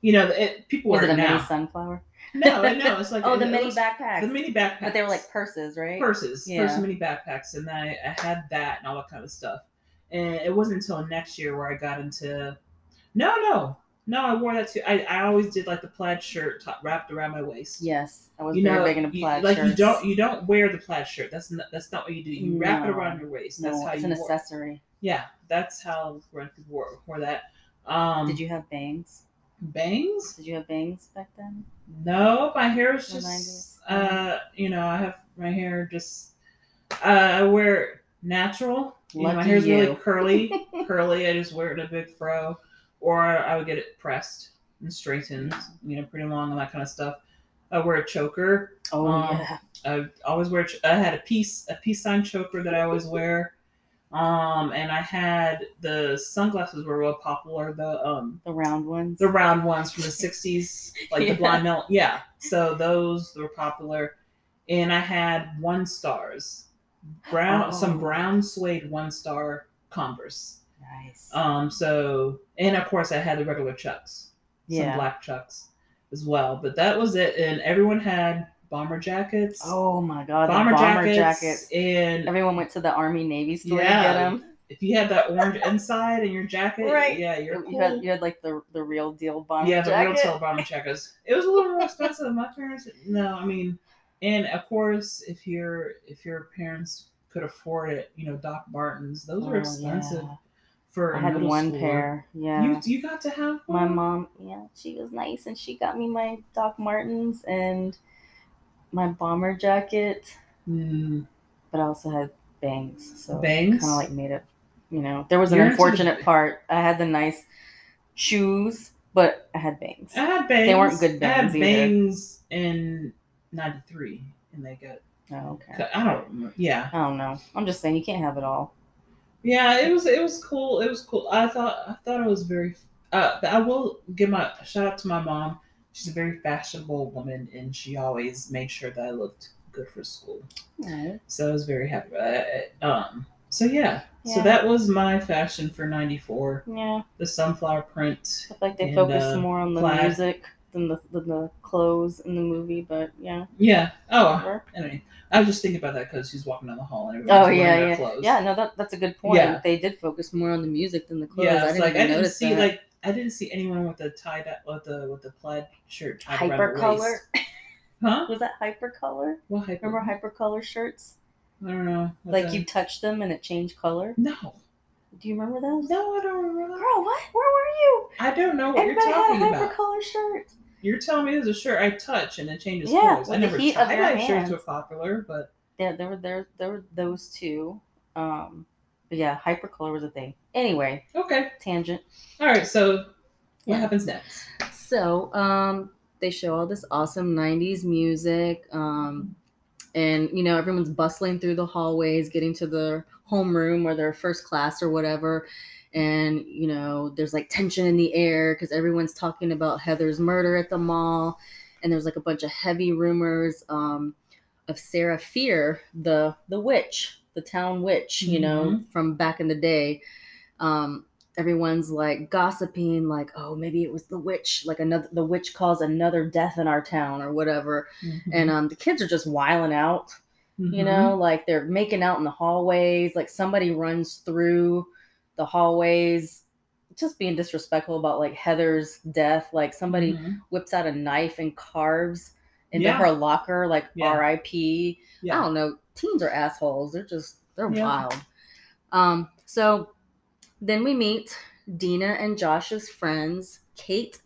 you know it, people wear it it a mini sunflower? no, no, it's like oh, it- the mini backpack. The mini backpack. But they were like purses, right? purses, Yeah. purse mini backpacks, and I, I had that and all that kind of stuff. And it wasn't until next year where I got into. No, no, no. I wore that too. I, I always did like the plaid shirt top, wrapped around my waist. Yes, I was You very know, big into you- plaid like you don't you don't wear the plaid shirt. That's not that's not what you do. You wrap it around your waist. That's how you No, how it's you an wore. accessory. Yeah, that's how when people wore, wore that. Um, Did you have bangs? bangs? Did you have bangs back then? No, my hair is just 90s? uh you know, I have my hair just uh I wear natural. You know, my hair's you. really curly. curly. I just wear it in a big fro. Or I would get it pressed and straightened, you know, pretty long and that kind of stuff. I wear a choker. Oh Um, yeah. I always wear. ch- I had a piece, a peace sign choker that I always wear. Um, and I had the sunglasses were real popular. The um, The round ones. the round ones from the 60s like Yeah. the blind melt yeah so those were popular and i had one stars brown Oh. some brown suede one star converse nice. um so and of course i had the regular chucks some black chucks as well but that was it and everyone had bomber jackets oh my god, bomber, bomber, jackets, jackets. and Everyone went to the Army Navy store to get them. if you had that orange inside in your jacket Right. yeah you're You had you had like the the real deal bomber yeah, the real jacket. tail bomber checkers. It was a little more expensive. Than my parents, no, I mean, and of course, if your if your parents could afford it, you know, Doc Martens, those Oh, are expensive yeah. For. I had one schooler. pair. Yeah. You you got to have my mom, yeah, she was nice and she got me my Doc Martens and my bomber jacket, Mm, but I also had bangs. So bangs. kind of like made it, you know, there was an You're into the unfortunate part. I had the nice shoes, but I had bangs. I had bangs. They weren't good bangs. I had bangs either. bangs in '93, and they got. Oh, okay. I don't. Yeah, I don't know. I'm just saying you can't have it all. Yeah, it was it was cool. It was cool. I thought I thought it was very. Uh, I will give my shout out to my mom. She's a very fashionable woman, and she always made sure that I looked good for school. Right. So I was very happy. Uh, um. So yeah. So that was my fashion for '94. Yeah, The sunflower print. I feel like they And, focus uh, more on the plaid. music than the than the clothes in the movie, but yeah. Yeah. Oh. Anyway, I was just thinking about that because she's walking down the hall and everyone's Oh wearing yeah, their yeah, clothes. yeah. No, that that's a good point. Yeah. They did focus more on the music than the clothes. Yeah, I didn't like I didn't see that. like I didn't see anyone with the tie that with the with the plaid shirt tied hyper color. Huh? Was that hyper color? What hyper? Remember hyper color shirts? I don't know. Like the- you touch them and it changed color. No. Do you remember those? No, I don't remember. Girl, what? Where were you? I don't know what Everybody you're had a hyper color shirt. You're telling me there's a shirt I touch and it changes Yeah, colors. I never heat of tie your dye shirts were popular, but Yeah, there were there there were those two. Um, but yeah, hyper color was a thing. Anyway, Okay. tangent. All right. So what Yeah. happens next? So, um, they show all this awesome 90s music. Um, and, you know, everyone's bustling through the hallways, getting to the homeroom or their first class or whatever. And, you know, there's like tension in the air because everyone's talking about Heather's murder at the mall. And there's like a bunch of heavy rumors um, of Sarah Fier, the the witch, the town witch, you know, from back in the day. Um, everyone's like gossiping like oh maybe it was the witch like another the witch caused another death in our town or whatever and um the kids are just wiling out Mm-hmm. you know like they're making out in the hallways like somebody runs through the hallways just being disrespectful about like heather's death like somebody Mhm. whips out a knife and carves into Yeah. her locker like Yeah. rip i don't know teens are assholes they're just they're Yeah. wild um so then we meet deena and josh's friends kate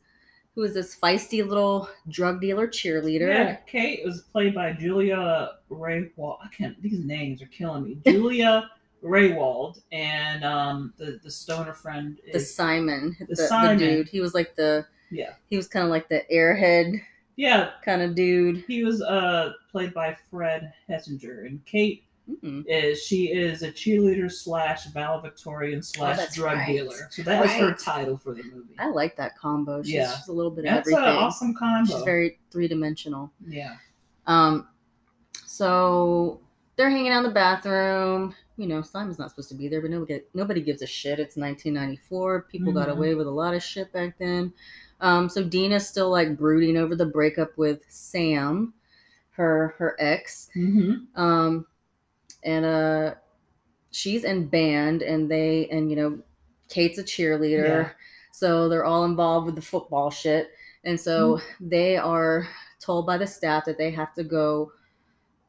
who is this feisty little drug dealer cheerleader Yeah, Kate was played by Julia Rehwald. I can't. These names are killing me. Julia Rehwald and um, the the stoner friend the simon the, the Simon. dude he was like the yeah he was kind of like the airhead yeah. kind of dude He was uh played by Fred Hechinger, and Kate Mm-mm. is she is a cheerleader slash valedictorian slash Oh, drug right. dealer. So that is her title for the movie. i like that combo she's Yeah. just a little bit That's of an awesome combo. she's very three-dimensional yeah. Um, so they're hanging out in the bathroom. You know, Simon's not supposed to be there, but nobody nobody gives a shit. It's 1994. People got Mhm. away with a lot of shit back then. Um, so Deena's still like brooding over the breakup with Sam, her her ex. Mm-hmm. Um, and uh, she's in band, and they and you know, Kate's a cheerleader, Yeah. so they're all involved with the football shit, and so Mm-hmm. they are told by the staff that they have to go,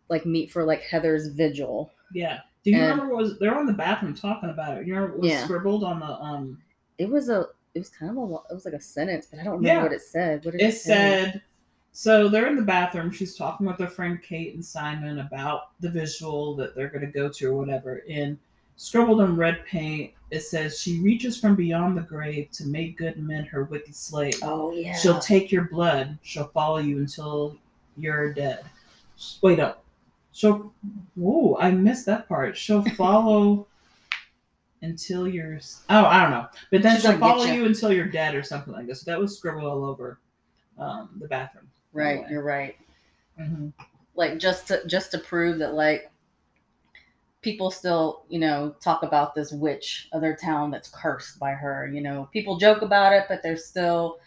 like meet for like Heather's vigil. Yeah. Do you And- remember what was they were in the bathroom talking about it? You remember what was Yeah. scribbled on the um It was a it was kind of a it was like a sentence, but I don't remember Yeah. what it said. What did it say? said so they're in the bathroom she's talking with her friend kate and simon about the visual that they're going to go to or whatever and scribbled in red paint it says she reaches from beyond the grave to make good men her wicked slave "Oh yeah, she'll take your blood she'll follow you until you're dead wait up she'll whoa i missed that part she'll follow until you're oh i don't know but then She's she'll follow ya. you until you're dead or something like this that was scribbled all over um, the bathroom right, you're right." mm-hmm. like just to just to prove that like people still you know talk about this witch of their town that's cursed by her you know people joke about it but they're still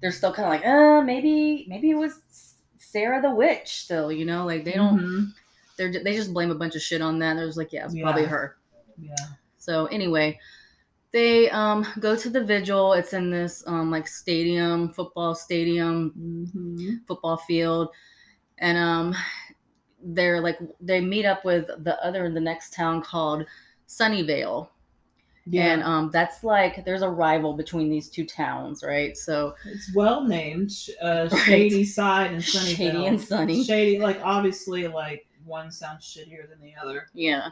they're still kind of like uh maybe maybe it was sarah the witch still you know like they don't Mhm. They're they just blame a bunch of shit on that. They're just like yeah it's probably her. Yeah. So anyway they um go to the vigil. It's in this um like stadium football stadium mm-hmm. football field. And um they're like they meet up with the other in the next town called sunnyvale. Yeah. And um that's like there's a rival between these two towns right? So it's well named uh, Right. shadyside and sunny Shady and Sunny. shady like obviously like one sounds shittier than the other. Yeah.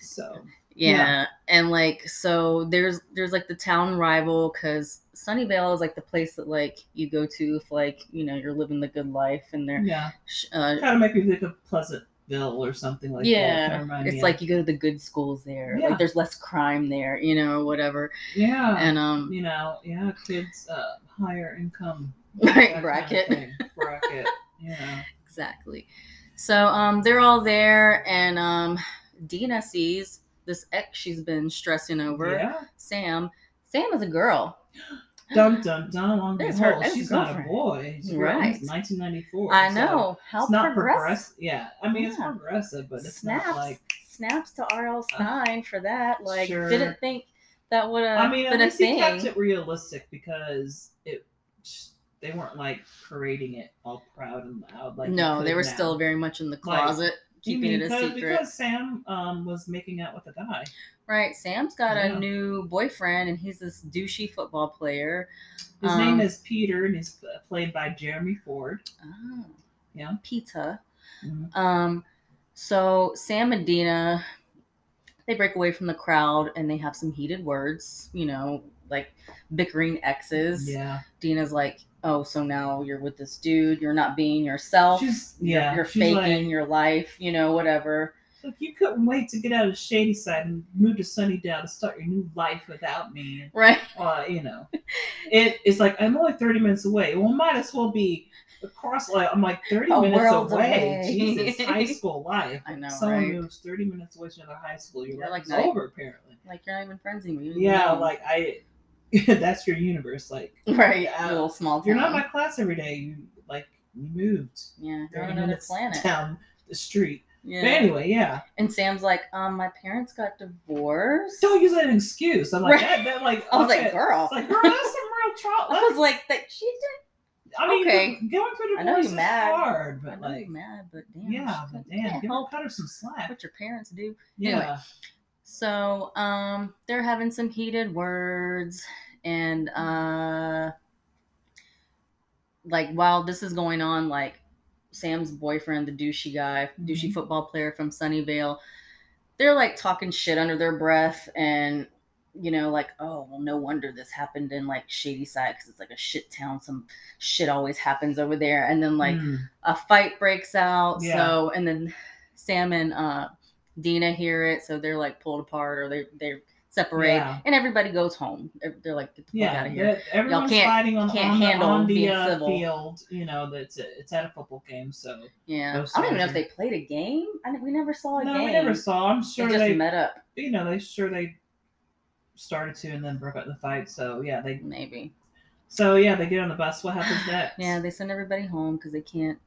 So yeah, Yeah. and like so there's there's like the town rival because sunnyvale is like the place that like you go to if like you know you're living the good life and they're yeah. uh, kind of make me think of pleasantville or something like that yeah. me it's like you go to the good schools there. Yeah. like there's less crime there you know or whatever. Yeah. And um you know yeah kids uh, higher income. Right that kind of bracket bracket. Know exactly so um they're all there and um deena sees this ex she's been stressing over yeah sam sam is a girl Dun dun dun. Long There's behold, her- there's she's not a boy. She's Right. 1994. i so know how it's not progressive. Yeah, I mean it's progressive, but it's snaps not like. snaps to rl stine for that like Sure. didn't think that would have I mean, at least he kept it realistic because it. They weren't like parading it all proud and loud. Like no they were now. still very much in the closet You keeping mean it a because, secret because Sam um, was making out with a guy. right sam's got Yeah. a new boyfriend and he's this douchey football player His Um, name is Peter, and he's played by Jeremy Ford. oh, Yeah. pizza Mhm. Um, so Sam and Deena, they break away from the crowd and they have some heated words, you know, like bickering exes. Yeah. Deena's like, "Oh, so now you're with this dude. You're not being yourself. She's You're- yeah. you're, she's faking like, your life. You know, whatever." Look, you couldn't wait to get out of Shadyside and move to Sunnydale to start your new life without me. Right? Uh, you know, it, it is like I'm only 30 minutes away. Well, might as well be across. Like I'm like 30 A minutes away. away. Jesus, high school life. I know, Someone right? moves 30 minutes away to another high school. Your You're life like is over apparently. Like you're not even friends anymore. Yeah, know. like I. that's your universe. Like right, Yeah. little small. if you're not my class every day. You like you moved yeah, you're on another planet. down the street. Yeah. But anyway, yeah. And Sam's like, um, my parents got divorced. Don't use that an excuse. I'm like Right. that. That like I was okay. like, girl. It's like, girl, that's some real trouble. I was like, that she did. I mean, okay. going through I know divorce you're is mad. hard, I but know like, you're mad, but damn. yeah, but damn, give her, cut her some slack. what your parents do. Yeah, Anyway. So, um, they're having some heated words, and uh, like while this is going on, like Sam's boyfriend, the douchey guy, douchey Mhm. football player from Sunnyvale, they're like talking shit under their breath, and you know, like, oh, well, no wonder this happened in like Shadyside because it's like a shit town. Some shit always happens over there, and then like Mm. a fight breaks out. Yeah. So and then Sam and uh, Deena hear it, so they're like pulled apart or they they separate, Yeah. and everybody goes home. They're like, get the fuck yeah. out of here. Everyone's can't- fighting on, can't on the, handle on the being uh, field. You know, that's it. It's at a football game, so Yeah, I don't even know if they played a game. I we never saw a game. no, game. we never saw. I'm They sure just they, met up, you know, they sure they started to and then broke up the fight. So yeah, they maybe. so yeah they get on the bus. What happens next? Yeah, they send everybody home because they can't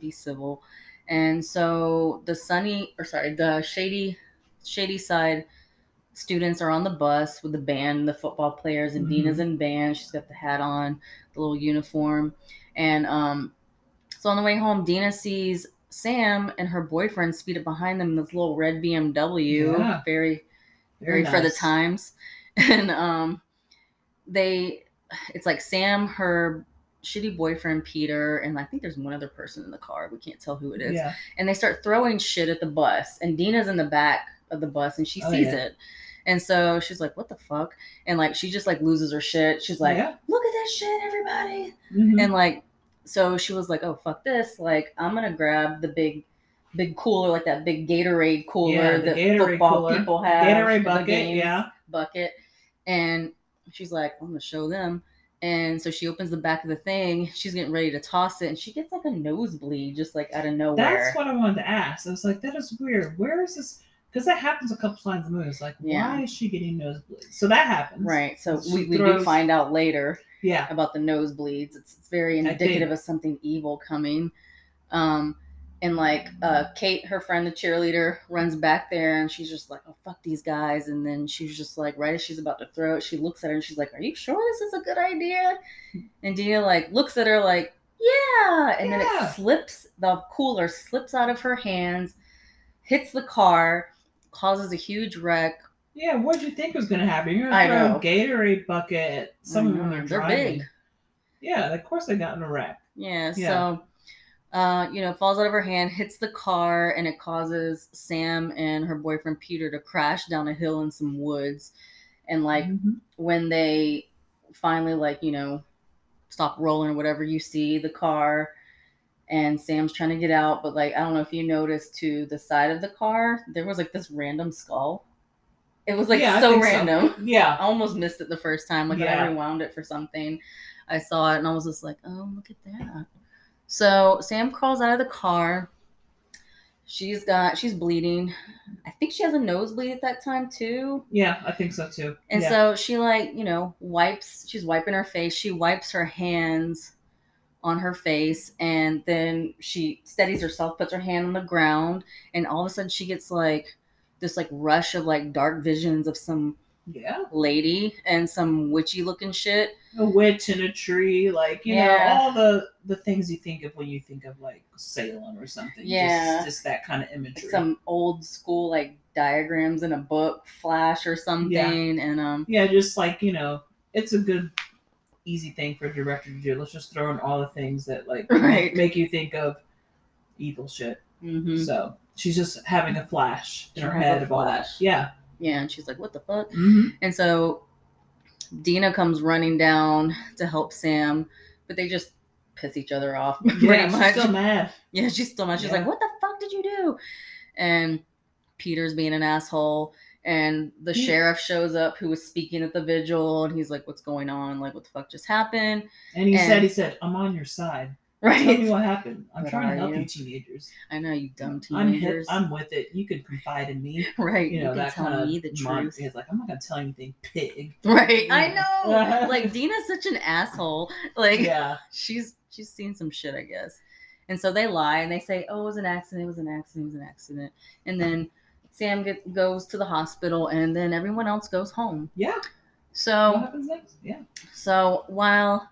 be civil. And so the sunny, or sorry, the shady, shadyside students are on the bus with the band, the football players, and Mhm. Deena's in band. She's got the hat on, the little uniform, and um, so on the way home, Deena sees Sam and her boyfriend speed up behind them in this little red BMW, Yeah. very very for the times and um they it's like sam her shitty boyfriend peter and i think there's one other person in the car. We can't tell who it is. Yeah, and they start throwing shit at the bus and deena's in the back of the bus and she Oh, sees yeah. it. And so she's like what the fuck? And like she just like loses her shit. She's like yeah. look at this shit everybody. Mhm. and like so she was like oh fuck this. Like i'm gonna grab the big big cooler like that big gatorade cooler Yeah, that Gatorade football cooler. people have Gatorade bucket, yeah. bucket. And she's like i'm gonna show them and so she opens the back of the thing she's getting ready to toss it and she gets like a nosebleed just like out of nowhere That's what I wanted to ask. I was like, that is weird. Where is this? Because that happens a couple times in the movie. It's like, Yeah. why is she getting nosebleeds? So that happens. right so She we, we do find out later Yeah. about the nosebleeds. It's, it's very indicative of something evil coming. Um, and like uh, Kate, her friend, the cheerleader, runs back there and she's just like, "Oh fuck these guys!" And then she's just like, right as she's about to throw it, she looks at her and she's like, "Are you sure this is a good idea?" And Deena like looks at her like, "Yeah," and then it slips. The cooler slips out of her hands, hits the car, causes a huge wreck. Yeah. What did you think was going to happen? You're to throw a Gatorade bucket at someone when know, they're they're driving. big. Yeah. Of course they got in a wreck. Yeah, Yeah. so uh, you know, falls out of her hand, hits the car, and it causes Sam and her boyfriend Peter to crash down a hill in some woods. And like Mhm. when they finally like, you know, stop rolling or whatever, you see the car and Sam's trying to get out, but like I don't know if you noticed to the side of the car, there was like this random skull. It was like Yeah, so think so. random. Yeah. I almost missed it the first time. Like Yeah. I rewound it for something. I saw it and I was just like, oh, look at that. So Sam crawls out of the car. She's got, she's bleeding. I think she has a nosebleed at that time too. Yeah. I think so too. And yeah. so she, like, you know, wipes, she's wiping her face. She wipes her hands on her face and then she steadies herself, puts her hand on the ground. And all of a sudden she gets like this, like, rush of like dark visions of some yeah. lady and some witchy looking shit. A witch in a tree, like you Yeah. know, all the the things you think of when you think of like Salem or something. Yeah. Just, just that kind of imagery. Some old school like diagrams in a book flash or something. yeah. And um Yeah, just like you know, it's a good, easy thing for a director to do. Let's just throw in all the things that like Right. make you think of evil shit. mhm. So she's just having a flash in her head of all that. Yeah. Yeah, and she's like, "What the fuck?" hmm And so Deena comes running down to help Sam, but they just piss each other off pretty yeah, much. She's still mad. Yeah, she's still mad. She's Yeah. like, "What the fuck did you do?" And Peter's being an asshole. And the He- sheriff shows up who was speaking at the vigil, and he's like, "What's going on? Like, what the fuck just happened?" And he And- said, he said, I'm on your side. Tell me Right? what happened. I'm But trying to help you? you, teenagers. I know you dumb I'm hip, teenagers. I'm with it. You can confide in me. right? You know, can that tell kind of me the truth. He's like, I'm not gonna tell you anything, pig. Right? I know. like Deena's such an asshole. Like, Yeah. she's she's seen some shit, I guess. And so they lie and they say, "Oh, it was an accident. It was an accident. It was an accident." And then Sam get, goes to the hospital, and then everyone else goes home. Yeah. So What happens next? Yeah. so while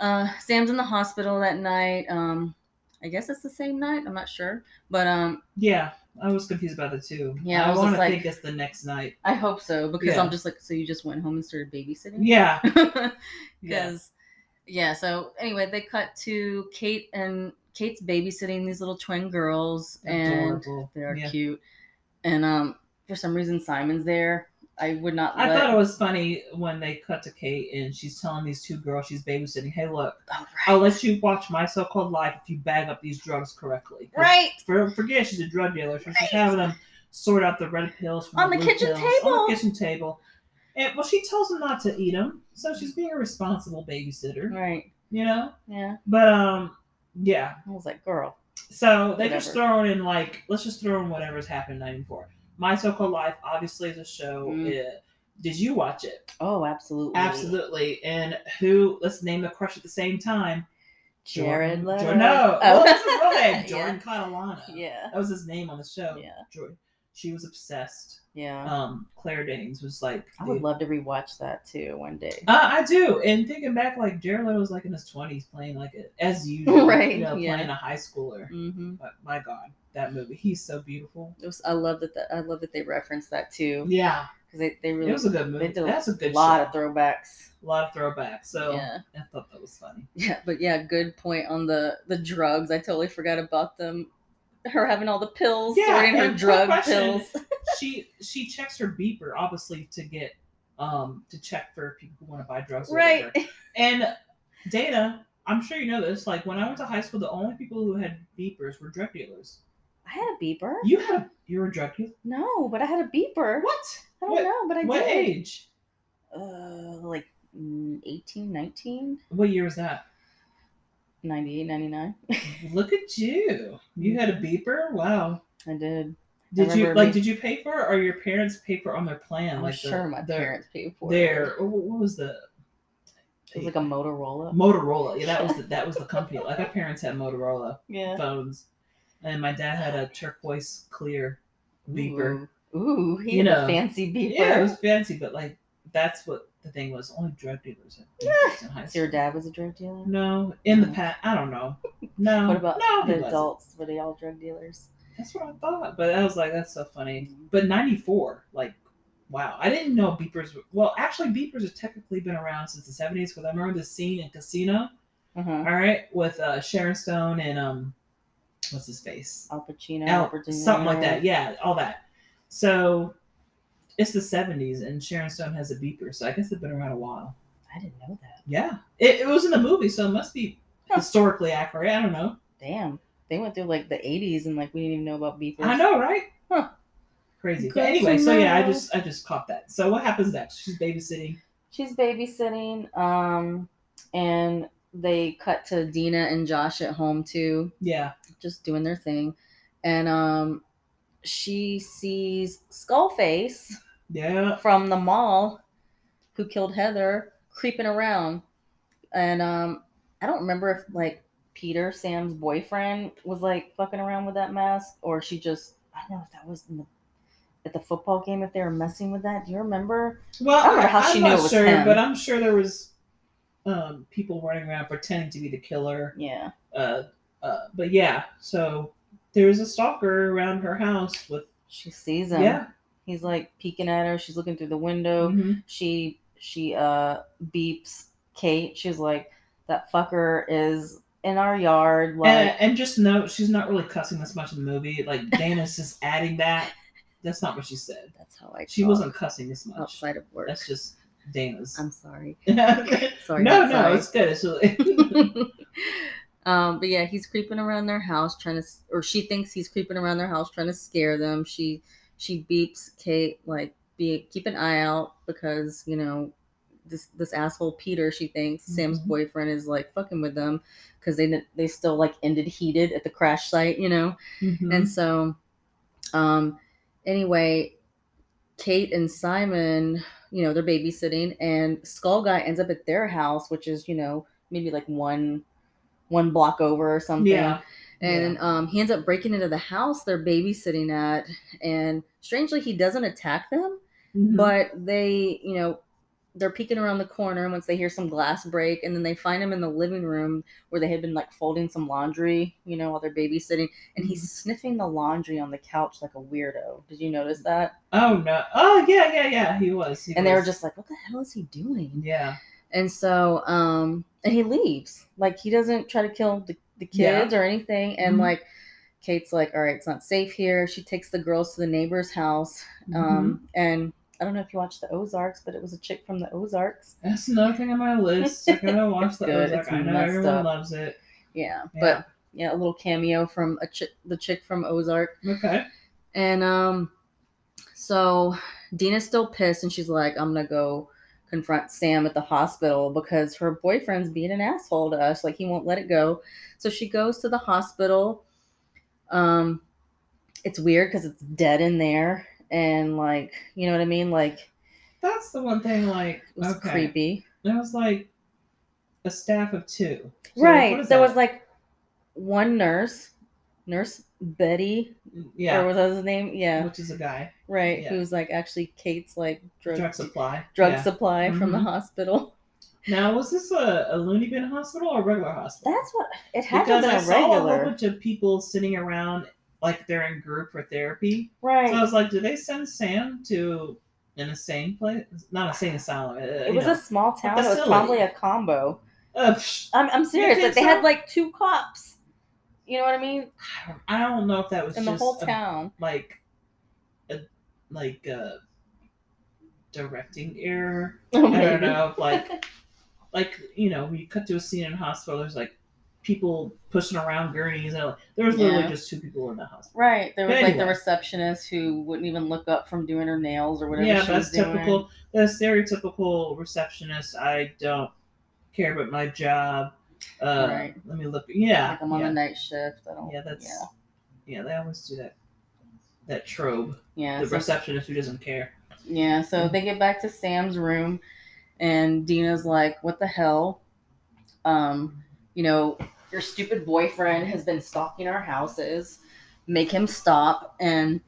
uh, Sam's in the hospital that night, um, I guess it's the same night. I'm not sure, but um, Yeah. I was confused about it too. Yeah, I I, was want to like- think it's the next night. I hope so because Yeah. I'm just like, so you just went home and started babysitting? Yeah. because Yeah. yeah. so anyway they cut to kate and kate's babysitting these little twin girls and they're Yeah. cute and um for some reason simon's there i would not I let, thought it was funny when they cut to Kate and she's telling these two girls she's babysitting, hey, look, oh, right. I'll let you watch my so called life if you bag up these drugs correctly." right For, forget she's a drug dealer, so she's Right. having them sort out the red pills from On the blue kitchen pills table. On the kitchen table. And well, she tells them not to eat them, so she's being a responsible babysitter, right you know. yeah But um, yeah. i was like girl So they just Whatever. throw in like, let's just throw in whatever's happened in '94. My so-called life obviously is a show. Mm. It- did you watch it? oh absolutely Absolutely. And who? Let's name the crush at the same time. jared Leto. Jordan- no, oh. well, that's his real name. Yeah. Jordan Catalano. yeah That was his name on the show. yeah Jordan. She was obsessed. yeah Um, Claire Danes was like. i would the- love to rewatch that too one day Uh, I do, and thinking back, like Jared Leto was like in his twenties, playing like a, as usual, Right, You know, yeah. playing a high schooler. mm-hmm. But my God, that movie, he's so beautiful. it was, i love that the, i love that they referenced that too Yeah, because they, they really it was a good movie. That's a good lot show. of throwbacks a lot of throwbacks. So yeah I thought that was funny. Yeah, but yeah, good point on the the drugs. I totally forgot about them. Her having all the pills, Yeah, sorting her and drug question. pills. she she checks her beeper obviously to get um to check for people who want to buy drugs. Right. whatever. And Dana, I'm sure you know this. Like when I went to high school, the only people who had beepers were drug dealers. I had a beeper. You had a you were a drug dealer. No, but I had a beeper. What? I don't What- know, but I what did. What age? Uh, like mm, 18, 19, What year was that? 98, 99. Look at you. You had a beeper. Wow. I did. Did you like? me- Did you pay for it, or your parents paid for on their plan? I'm like sure the, my their, parents paid for Their it. what what was the? It was like a Motorola. Motorola. Yeah, that was the, that was the company. Like our parents had Motorola Yeah. phones, and my dad had a turquoise clear beeper. Ooh, Ooh he You had know. a fancy beeper. Yeah, it was fancy, but like that's what the thing was. Only drug dealers had beepers in high So your dad was a drug dealer? No, in the past, I don't know. No. What about no, he the adults? Were they all drug dealers? That's what I thought, but I was like, that's so funny. But '94, like, wow, I didn't know beepers. Were, well, actually, beepers have technically been around since the '70s because I remember the scene in Casino. Uh-huh. All right, with uh, Sharon Stone and um, what's his face? Al Pacino, Al- something like that. Yeah, all that. So it's the '70s, and Sharon Stone has a beeper, so I guess they've been around a while. I didn't know that. Yeah, it, it was in the movie, so it must be historically accurate. I don't know. Damn. They went through like the 80s and like we didn't even know about beepers. I know, right? Huh. Crazy. Good But anyway, so yeah, I just I just caught that. So what happens next? She's babysitting. She's babysitting. Um, and they cut to Deena and Josh at home too, Yeah. just doing their thing. And um, she sees Skullface Yeah. from the mall, who killed Heather, creeping around. And um, I don't remember if like Peter, Sam's boyfriend, was like fucking around with that mask, or she just I don't know if that was in the, at the football game if they were messing with that. Do you remember? Well, I don't know how I'm she knew it was sure, him. but I'm sure there was um, people running around pretending to be the killer. Yeah. Uh, uh, but yeah, so there is a stalker around her house with She sees him. yeah. He's like peeking at her. She's looking through the window. Mhm. She she uh beeps Kate. She's like, that fucker is in our yard. Like, and, and just note, she's not really cussing this much in the movie. Like Dana's just adding that. That's not what she said. that's how I. She wasn't cussing this much. outside of work. That's just Dana's. I'm sorry. no, Sorry. no, not sorry. it's good. It's really, um, but yeah, he's creeping around their house trying to, or she thinks he's creeping around their house trying to scare them. She she beeps Kate like, be keep an eye out because you know this this asshole Peter. She thinks Sam's Mhm. boyfriend is like fucking with them because they they still like ended heated at the crash site, you know. Mhm. And so, um, anyway, Kate and Simon, you know, they're babysitting, and Skull Guy ends up at their house, which is, you know, maybe like one one block over or something. yeah, And um, he ends up breaking into the house they're babysitting at, and strangely, he doesn't attack them, Mhm. but they, you know, they're peeking around the corner once they hear some glass break, and then they find him in the living room where they had been like folding some laundry, you know, while they're babysitting, and he's sniffing the laundry on the couch like a weirdo. Did you notice that? oh no, oh yeah, yeah, yeah. He was. He And they were just like, "What the hell is he doing?" yeah, And so, um, and he leaves. Like he doesn't try to kill the, the Yeah. kids or anything. And Mhm. like Kate's like, all right, it's not safe here. She takes the girls to the neighbor's house. Mm-hmm. Um, and I don't know if you watched the Ozarks, but it was a chick from the Ozarks. that's another thing on my list. I gotta watch the good. Ozark. It's I know everyone up. loves it. Yeah, Yeah. but yeah, a little cameo from a chick, the chick from Ozark. Okay. And um, so Deena's still pissed, and she's like, "I'm gonna go confront Sam at the hospital because her boyfriend's being an asshole to us. Like he won't let it go." So she goes to the hospital. Um, it's weird because it's dead in there, and like you know what I mean. Like That's the one thing. Like, it was okay, creepy, it was like a staff of two. So right? There that? was like one nurse, Nurse Betty, yeah, or was that his name? Yeah, which is a guy. right. yeah. Who was like actually Kate's like drug Drug supply. drug Yeah. supply from the Mhm. hospital. Now, was this a, a loony bin hospital or a regular hospital? That's what it had because to I been saw a a whole bunch of people sitting around like they're in group for therapy. right? So I was like, do they send Sam to an insane place? Not a insane asylum. Uh, it was know. a small town. It was probably a combo. Uh, psh, I'm, I'm serious. Like they so? had like two cops. You know what I mean? I don't- I don't know if that was In the whole a- town. like a like a directing error. Oh, I don't know, like like you know, when you cut to a scene in a hospital, there's like people pushing around gurneys, and there was literally Yeah. just two people in the house. Right. There was But like the receptionist who wouldn't even look up from doing her nails or whatever yeah, she was that's typical. The stereotypical receptionist. I don't care about my job. Uh, Right. Let me look. Yeah, Like I'm on yeah, the night shift. I don't. yeah. That's yeah. yeah. They always do that. That trope. Yeah. the so- receptionist who doesn't care. Yeah, so Mm-hmm. they get back to Sam's room, and Deena's like, "What the hell? Um, you know, your stupid boyfriend has been stalking our houses. Make him stop." And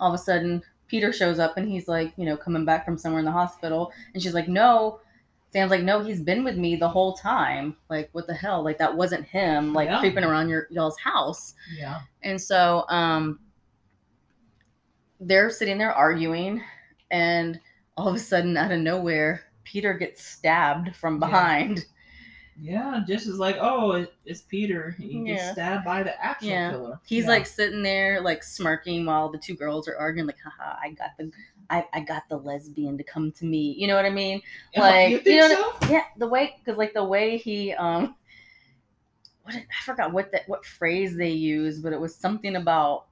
all of a sudden, Peter shows up, and he's like, you know, coming back from somewhere in the hospital, and she's like, "No." Sam's like, "No, he's been with me the whole time. Like, what the hell? Like, that wasn't him. Like, Yeah. creeping around your y'all's house." Yeah. And so um they're sitting there arguing and all of a sudden out of nowhere Peter gets stabbed from behind. Yeah, just is like, oh, it, it's Peter. He gets Yeah. stabbed by the actual Yeah. killer. He's Yeah. like sitting there like smirking while the two girls are arguing like haha I got the I, I got the lesbian to come to me. You know what I mean? Oh, like, you think you know- so? Yeah, the way cuz like the way he um what I forgot what that what phrase they used, but it was something about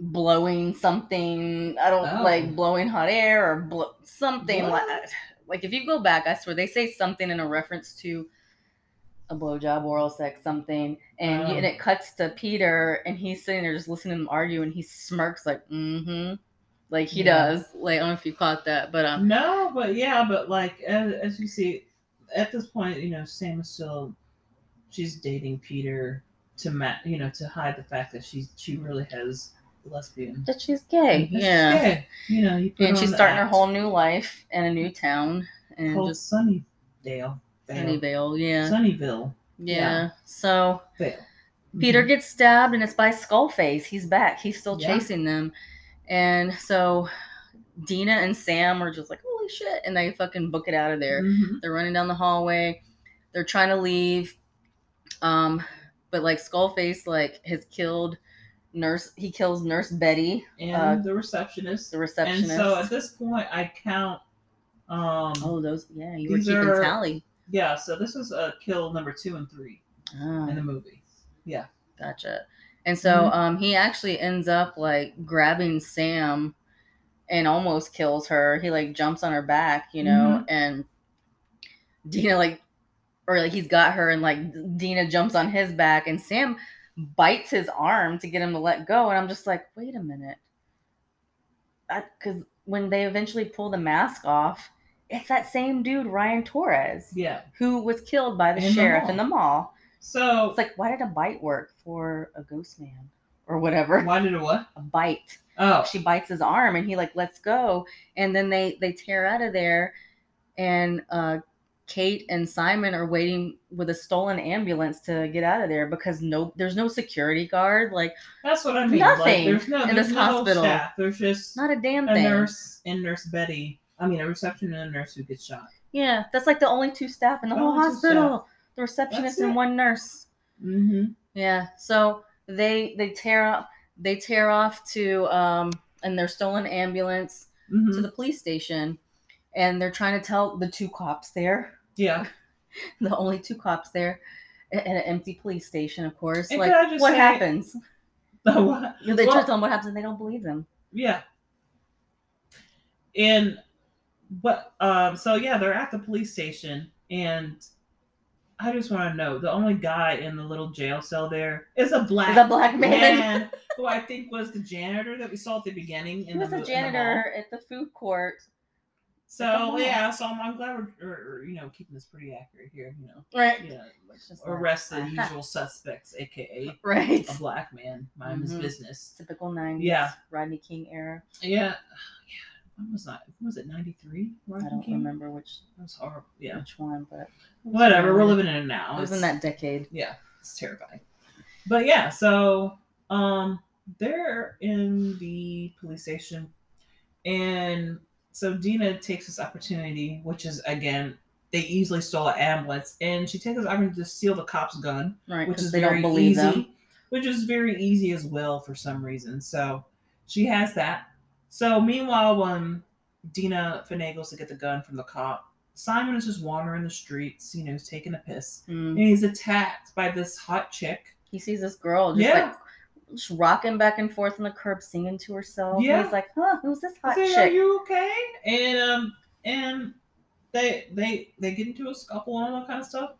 blowing something. I don't Oh. like blowing hot air or blow, something What? like like if you go back, I swear they say something in a reference to a blowjob, oral sex, something, and Oh. and it cuts to Peter, and he's sitting there just listening to them argue, and he smirks like, mm-hmm, like he Yeah. does. Like I don't know if you caught that, but um, No, but yeah, but like as, as you see, at this point, you know, Sam is still she's dating Peter to ma- you know, to hide the fact that she's she really has lesbian. that she's gay, She's yeah. gay. You know, you put and she's on the starting her whole new life in a new town and called just Sunnydale. Vale. Sunnyvale, yeah, Sunnyville. yeah. yeah. So Vale. Peter Mhm. gets stabbed, and it's by Skullface. He's back. He's still Yeah. chasing them, and so Deena and Sam are just like, "Holy shit!" and they fucking book it out of there. Mhm. They're running down the hallway. They're trying to leave. Um, but like Skullface, like has killed nurse. He kills Nurse Betty, and Uh, the receptionist. the receptionist. And so at this point, I count. Um, oh, those. Yeah, you were keeping are- tally. yeah. So this is uh, kill number two and three Ah. in the movie. Yeah. Gotcha. And so Mhm. um he actually ends up like grabbing Sam and almost kills her. He like jumps on her back, you know, Mhm. and Deena like or like he's got her and like Deena jumps on his back and Sam bites his arm to get him to let go and I'm just like, "Wait a minute." Cuz when they eventually pull the mask off, it's that same dude Ryan Torres Yeah. who was killed by the In sheriff mall. in the mall. So It's like, why did a bite work for a ghost man or whatever? why did it what? A bite. Oh, She bites his arm, and he like lets go, and then they they tear out of there, and uh, Kate and Simon are waiting with a stolen ambulance to get out of there because no, there's no security guard, like that's what I mean. Nothing like, there's no, in there's this no hospital. Staff. There's just not a damn a thing. nurse and Nurse Betty. I mean, a reception and a nurse who gets shot. Yeah, that's like the only two staff in the The whole hospital. The receptionist and one nurse. Mm-hmm. Yeah. So they they tear off they tear off to um in their stolen ambulance mm-hmm. to the police station and they're trying to tell the two cops there yeah. the only two cops there at an empty police station of course And like just what say- happens The what? they Well- to tell them what happens and they don't believe them Yeah. And what um so yeah, they're at the police station and I just want to know the only guy in the little jail cell there is a black a black man. man who I think was the janitor that we saw at the beginning. he was the, in the janitor at the food court the So yeah, so I'm, I'm glad we're, we're, you know keeping this pretty accurate here. You know, right yeah, like, It's arrest the usual suspects, aka right a black man, mind his Mhm. business. typical 90s Yeah. rodney king era Yeah, yeah. When was that? When was it? Ninety three. i don't remember which That was horrible. Yeah. which one but Whatever. We're living in it now. it was in that decade Yeah, it's terrifying. But yeah, so um, they're in the police station, and so Deena takes this opportunity, which is again, they easily stole an ambulance, and she takes this opportunity to steal the cop's gun, right which is they very don't believe easy, them which is very easy as well for some reason. So she has that. So meanwhile, when Deena finagles to get the gun from the cop, Simon is just wandering the streets, you know, he's taking a piss, Mm. and he's attacked by this hot chick. he sees this girl just Yeah. like just rocking back and forth on the curb singing to herself. Yeah. And he's like, huh, who's this hot say, chick? "Are you okay?" And um, and they they they get into a scuffle and all that kind of stuff.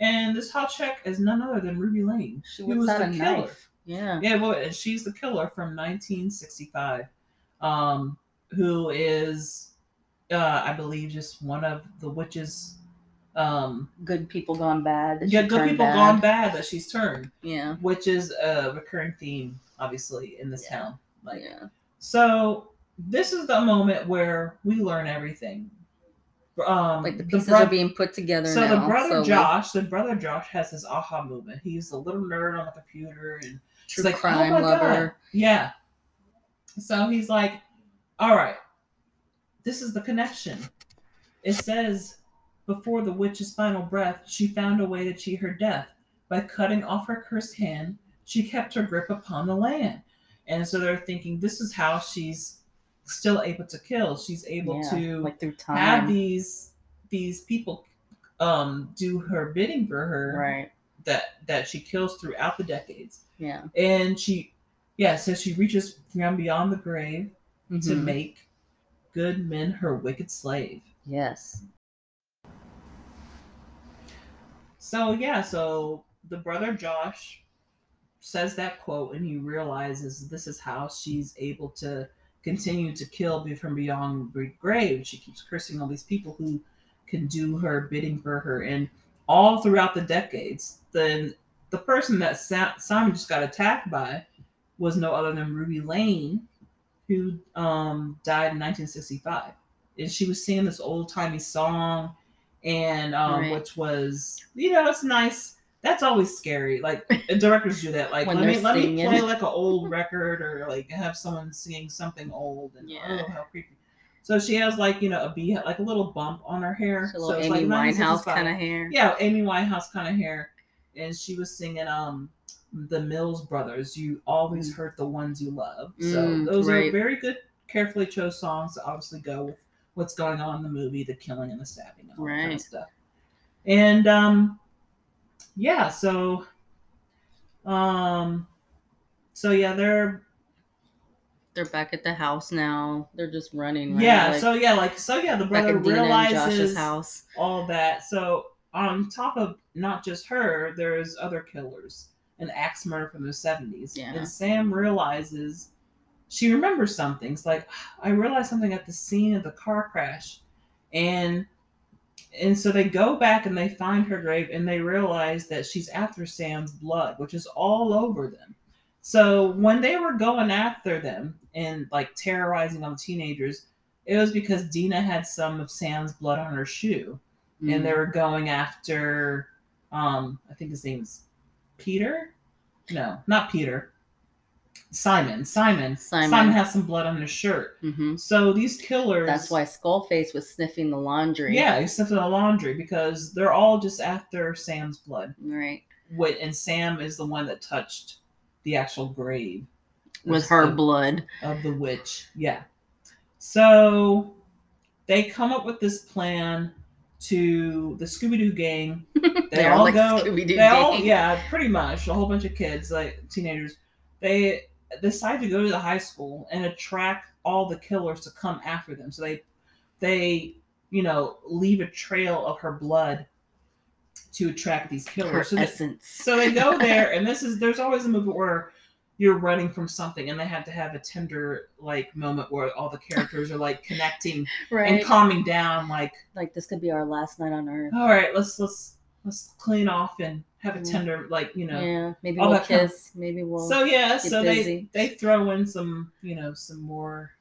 And this hot chick is none other than Ruby Lane. she was the a killer. knife. Yeah. Yeah, well, she's the killer from 1965, um, who is, uh, I believe, just one of the witches. Um, Good people gone bad. that yeah, good people bad. gone bad that she's turned, Yeah. which is a recurring theme, obviously, in this Yeah. town. Like, yeah. so this is the moment where we learn everything. Um, Like the pieces bro- are being put together so now. the brother slowly. Josh, the brother Josh has his aha movement. He's a little nerd on the computer and true like, oh crime my lover. God. Yeah. So he's like, all right, this is the connection. It says, before the witch's final breath, she found a way to cheat her death. By cutting off her cursed hand, she kept her grip upon the land. And so they're thinking, this is how she's still able to kill. She's able Yeah, to like through time. have these these people um do her bidding for her right. that that she kills throughout the decades Yeah. and she yeah so she reaches from beyond the grave to Mhm. make good men her wicked slave Yes. So yeah so the brother josh says that quote and he realizes this is how she's able to continue to kill from beyond the grave. She keeps cursing all these people who can do her bidding for her. And all throughout the decades then the person that simon just got attacked by was no other than ruby lane who um, died in 1965 and she was singing this old-timey song and um, Right. which was you know it's nice that's always scary like directors do that like let me they're let me play like an old record or like have someone singing something old and Yeah. oh how creepy so she has like you know a bee like a little bump on her hair little it's Amy like Winehouse kind of hair. yeah amy winehouse kind of hair and she was singing um the Mills Brothers. You always Mm. hurt the ones you love. So Mm, those are very good, carefully chose songs that obviously go with what's going on in the movie, the killing and the stabbing and all that kind Right. of stuff. And um, yeah, so um, so yeah, they're They're back at the house now. They're just running. Right? yeah, Like, so yeah, like so yeah, the brother realizes house. all that. So on top of not just her, there's other killers. An axe murder from the seventies. Yeah. And Sam realizes she remembers something. It's like I realized something at the scene of the car crash. And and so they go back and they find her grave and they realize that she's after Sam's blood, which is all over them. So when they were going after them and like terrorizing all the teenagers, it was because Deena had some of Sam's blood on her shoe and they Mm. were going after um i think his name's peter no not peter simon simon Simon. has some blood on his shirt Mhm. so these killers That's why Skullface was sniffing the laundry. yeah he's sniffing the laundry because they're all just after sam's blood Right. What and sam is the one that touched the actual grave With her of- blood. of the witch. Yeah. So they come up with this plan to the Scooby Doo gang. They all like go. Scooby-Doo They all, gang. yeah, pretty much a whole bunch of kids, like teenagers. They decide to go to the high school and attract all the killers to come after them. So they, they, you know, leave a trail of her blood to attract these killers. Her so they, so they go there, and this is there's always a movie where you're running from something, and they have to have a tender like moment where all the characters are like connecting right. and calming down. Like, like this could be our last night on Earth. all right, let's let's let's clean off and have a Mm. tender like you know. Yeah. Maybe all we'll that kind of- kiss. Maybe we'll. So yeah, so they busy. they throw in some you know some more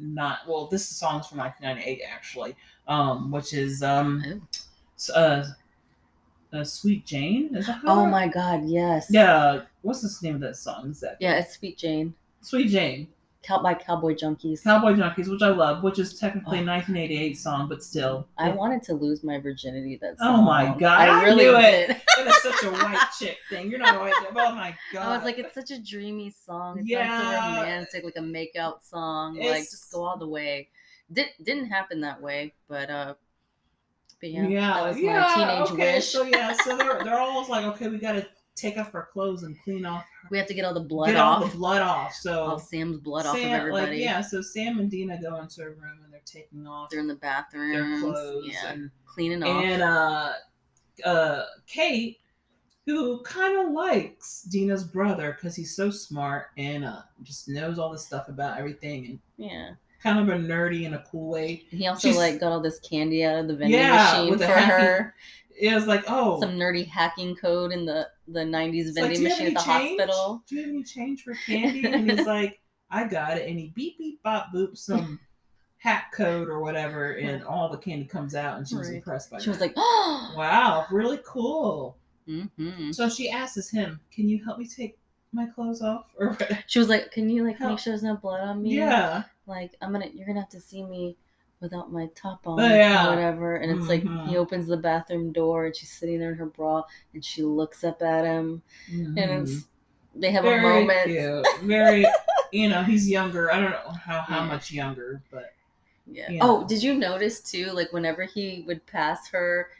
not well this song's from 1998 actually um which is um Oh. uh, uh sweet jane is that oh my God! Yes. yeah what's the name of that song is that Yeah. It's Sweet Jane. sweet jane Cow- by Cowboy Junkies. cowboy junkies which i love which is technically a Oh. 1988 song but still I wanted to lose my virginity. That song. Oh my God, I I really knew it. did. it is such a white chick thing you're not a white chick. oh my god I was like, it's such a dreamy song. It sounds Yeah. so romantic, like a makeout song. Like, just go all the way. Did didn't happen that way, but uh, but yeah, yeah, that was my teenage okay, wish. So yeah, so they're they're almost like, okay, we gotta take off our clothes and clean off, we have to get all the blood get all the blood off. So all Sam's blood off of everybody. like yeah, so Sam and Deena go into a room and they're taking off They're in the their bathroom, clothes yeah, and cleaning off. and uh, uh, Kate, who kind of likes Deena's brother because he's so smart and uh, just knows all this stuff about everything and yeah, kind of a nerdy in a cool way. he also She's- like got all this candy out of the vending Yeah, machine for her. It was like, oh, Some nerdy hacking code in the the '90s It's like, vending "Do you have machine at the change? hospital. Do you have any change for candy? And he's like, I got it. And he beep beep bop boop some hack code or whatever, and all the candy comes out, and she was Right. impressed by it. She was like, "Oh, Wow, really cool. hmm So she asks him, Can you help me take my clothes off? Or. She was like, "Can you like Help. make sure there's no blood on me? Yeah. Like I'm gonna, you're gonna have to see me without my top on Oh, yeah. or whatever." And it's like Mhm. he opens the bathroom door and she's sitting there in her bra and she looks up at him and Mhm. it's they have a very moment. cute. Very, you know, he's younger. I don't know how, how Yeah. much younger, but Yeah. Yeah. Oh, did you notice too? Like whenever he would pass her,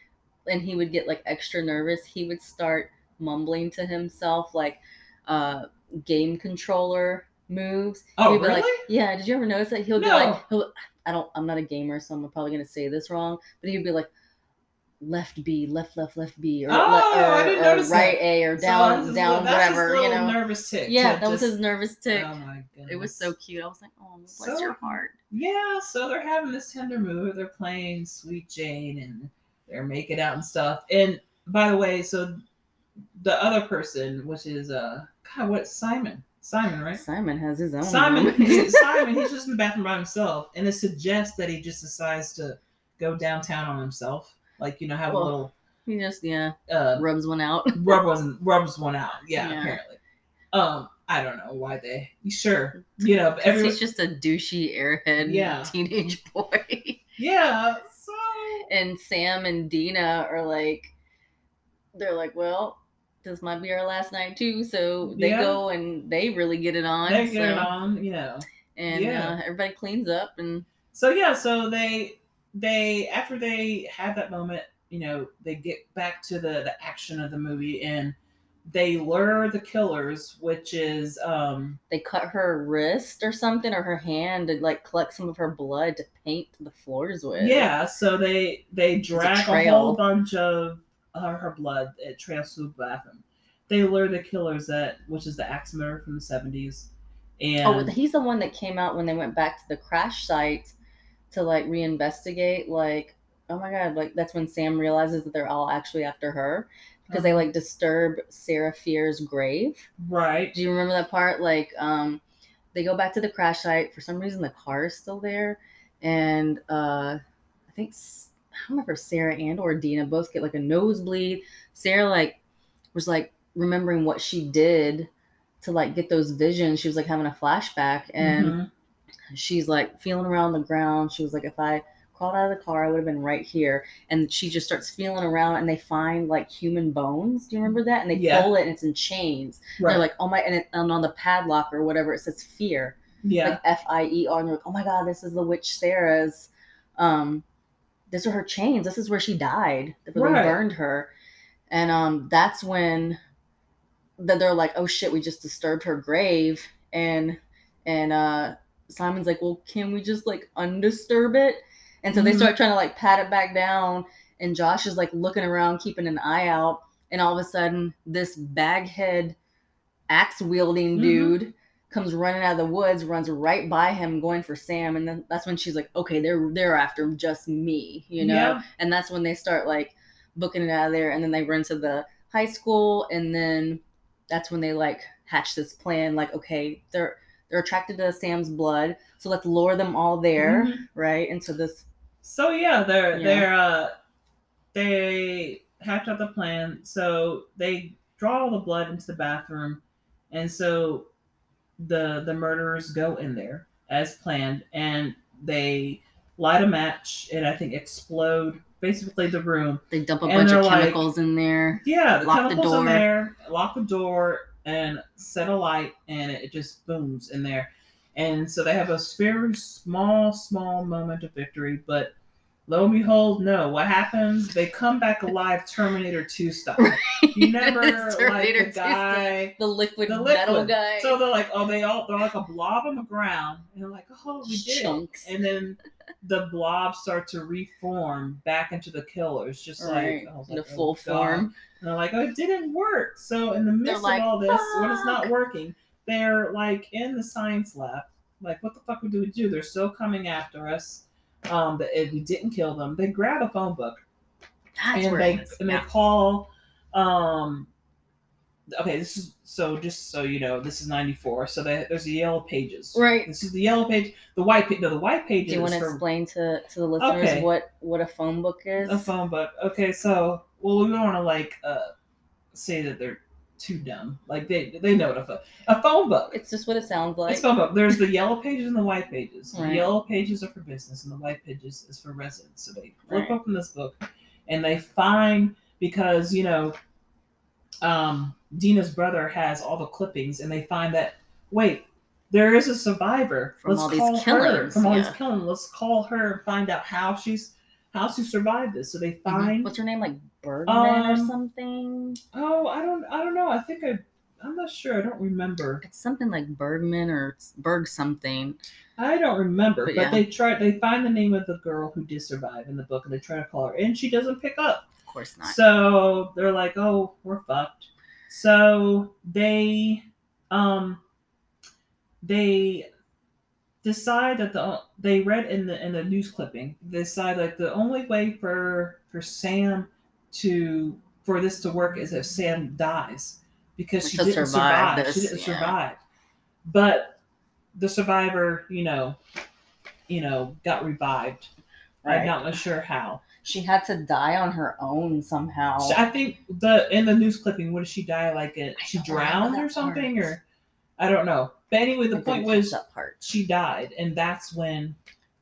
and he would get like extra nervous, he would start mumbling to himself like uh game controller moves. Oh, be like, really? yeah. Did you ever notice that he'll be like, he'll, I don't, I'm not a gamer, so I'm probably gonna say this wrong, but he'd be like. Left B, left, left, left B, or, Oh, le- or, or right that. A, or down, his down, little- that's his whatever, you know. nervous tick. Yeah, that was his nervous tick. Oh my goodness. it was so cute. I was like, oh, bless So- your heart. Yeah, so they're having this tender move. They're playing Sweet Jane and they're making out and stuff. And by the way, so the other person, which is uh God, what Simon? Simon, right? Simon has his own. Simon, he's- Simon, he's just in the bathroom by himself, and it suggests that he just decides to go downtown on himself, like you know, have Well, a little He just yeah uh, rubs one out. rub wasn't rubs one out. Yeah, Yeah. apparently. Um, I don't know why they. Sure, you know, but every he's just a douchey airhead Yeah. teenage boy. yeah. So and Sam and Deena are like, they're like, well, this might be our last night too. So they Yeah. go and they really get it on. they get it on, you know. And Yeah. uh, everybody cleans up and So yeah, so they they after they have that moment, you know, they get back to the the action of the movie and they lure the killers, which is um they cut her wrist or something or her hand and like collect some of her blood to paint the floors with. yeah, so they they drag a, trail. whole bunch of uh, her blood. Through the. They lure the killers that which is the axe murder from the seventies. And Oh, he's the one that came out when they went back to the crash site to like reinvestigate. Like, oh my god, like that's when Sam realizes that they're all actually after her because they Uh-huh. like disturb Sarah Fier's grave. right. Do you remember that part? Like, um, they go back to the crash site. For some reason, the car is still there, and uh, I think I don't remember Sarah and or Deena both get like a nosebleed. Sarah like was like remembering what she did to like get those visions. She was like having a flashback, and Mhm. she's like feeling around the ground. She was like, if I crawled out of the car, I would have been right here. And she just starts feeling around, and they find like human bones. Do you remember that? And they Yeah. pull it, and it's in chains. right. They're like, oh my, and, it, and on the padlock or whatever, it says fear, yeah. like F I E R. And they're like, oh my God, this is the witch Sarah's. Um, these are her chains. This is where she died. Where Right. They burned her. And um, that's when that they're like, oh shit, we just disturbed her grave. And, and, uh, Simon's like, well, can we just like undisturb it? And so they Mhm. start trying to like pat it back down. And Josh is like looking around, keeping an eye out. And all of a sudden, this baghead axe wielding Mhm. dude comes running out of the woods, runs right by him, going for Sam. And then that's when she's like, okay, they're they're after just me, you know. Yeah. And that's when they start like booking it out of there. And then they run to the high school, and then that's when they like hatch this plan. Like, okay, they're they're attracted to Sam's blood, so let's lure them all there, Mhm. right, into this. So yeah, they're they're uh they hatch out the plan. So they draw all the blood into the bathroom, and so the the murderers go in there as planned, and they light a match and I think explode basically the room. They dump a And bunch of they're like- chemicals in there. Yeah, the Lock the chemicals in door. there, lock the door, and set a light, and it just booms in there. And so they have a very small, small moment of victory, but lo and behold, no. What happens? They come back alive, Terminator 2 style. You never like the guy. The liquid, The metal liquid. guy. So they're like, oh, they all they're like a blob on the ground, and they're like, oh, we did. Chunks. And then the blobs start to reform back into the killers, just right. like I was in like, the oh, full God. form. And they're like, oh, it didn't work. So in the midst like, of all this, when it's not working, they're like in the science lab. Like, what the fuck do we do? They're still coming after us. Um, but if we didn't kill them, they grab a phone book That's and they and they call. Um, okay, this is so just so you know, this is ninety four. So they, there's the yellow pages. Right. This is the yellow page. The white page. No, the white page Do you want to for explain to, to the listeners Okay. what, what a phone book is? a phone book. Okay, so well, we don't want to like uh say that they're too dumb. Like they they know what a phone a phone book. It's just what it sounds like. it's phone book. There's the yellow pages and the white pages. The yellow pages are for business, and the white pages is for residents. So they flip Right. open this book, and they find because you know, um, Deena's brother has all the clippings, and they find that wait, there is a survivor From Let's all these call her. From all yeah. these killings, let's call her and find out how she's how she survived this. So they Mhm. find What's her name? Like Bergman or Um, something? Oh, I don't, I don't know. I think I, I'm not sure. I don't remember. It's something like Bergman or Berg something. I don't remember. But But, yeah. they try. They find the name of the girl who did survive in the book, and they try to call her, and she doesn't pick up. Of course not. So they're like, "Oh, we're fucked." So they, um, they decide that the they read in the in the news clipping. They decide like the only way for for Sam to for this to work is if Sam dies because she To didn't survive survive. she didn't yeah. survive. But the survivor, you know, you know, got revived. I'm Right. not sure how. She had to die on her own somehow. So I think the in the news clipping, what did she die like? it she drowned or something, part. or I don't know. But anyway, the I point was that part. she died, and that's when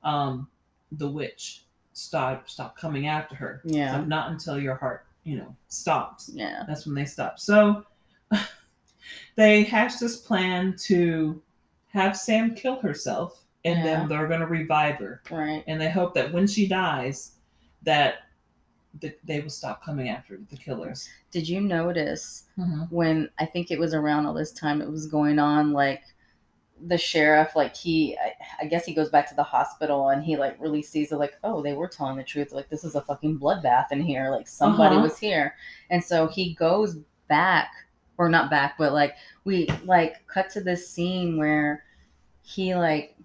um the witch stopped stopped coming after her. Yeah. So not until your heart you know, stops. Yeah. That's when they stop. So they hatched this plan to have Sam kill herself, and Yeah. then they're going to revive her. Right. And they hope that when she dies, that th- they will stop coming after the killers. Did you notice when I think it was around all this time it was going on like the sheriff like he I, I guess he goes back to the hospital and he like really sees it like oh they were telling the truth like this is a fucking bloodbath in here like somebody Uh-huh. was here and so he goes back or not back but like we like cut to this scene where he like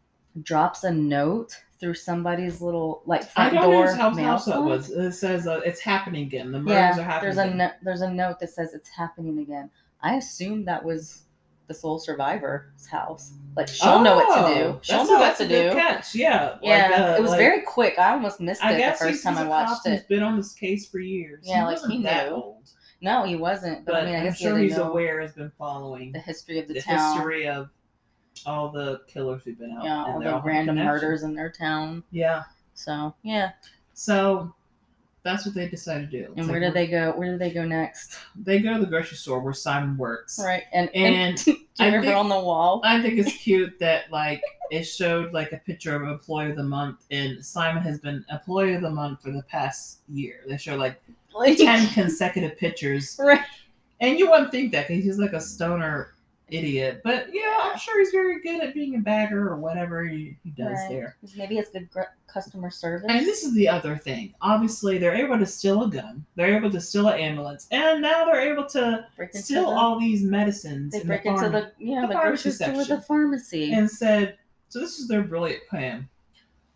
drops a note through somebody's little like I front don't door know how mail house that was. It says uh, it's happening again. The murders Yeah, are happening. there's a no- there's a note that says it's happening again. I assumed that was the sole survivor's house. Like she'll know what to do. Oh, She'll know a, what to do. catch. Yeah. Yeah, like, uh, it was like- very quick. I almost missed I it the first time he's I watched it. been on this case for years. Yeah, like, wasn't he that knew. old. No, he wasn't. But, But I mean, I I'm sure he's aware. Has been following the history of the, town. the town. history of all the killers who've been out. yeah, and all the have random murders in their town. Yeah. So yeah. So that's what they decided to do. It's And where like, did they go? Where did they go next? They go to the grocery store where Simon works. Right. And And and, do I remember think- on the wall? I think it's cute that like it showed like a picture of employee of the month, and Simon has been employee of the month for the past year. They show like Like, ten consecutive pictures, right. and you wouldn't think that because he's like a stoner idiot. But yeah, I'm sure he's very good at being a bagger or whatever he, he does Right. there. Maybe it's good gr- customer service. And this is the other thing. Obviously, they're able to steal a gun. They're able to steal an ambulance, and now they're able to steal the- all these medicines. They in break the into the yeah the the, pharmacy grocery store, the pharmacy. and said, "So this is their brilliant plan.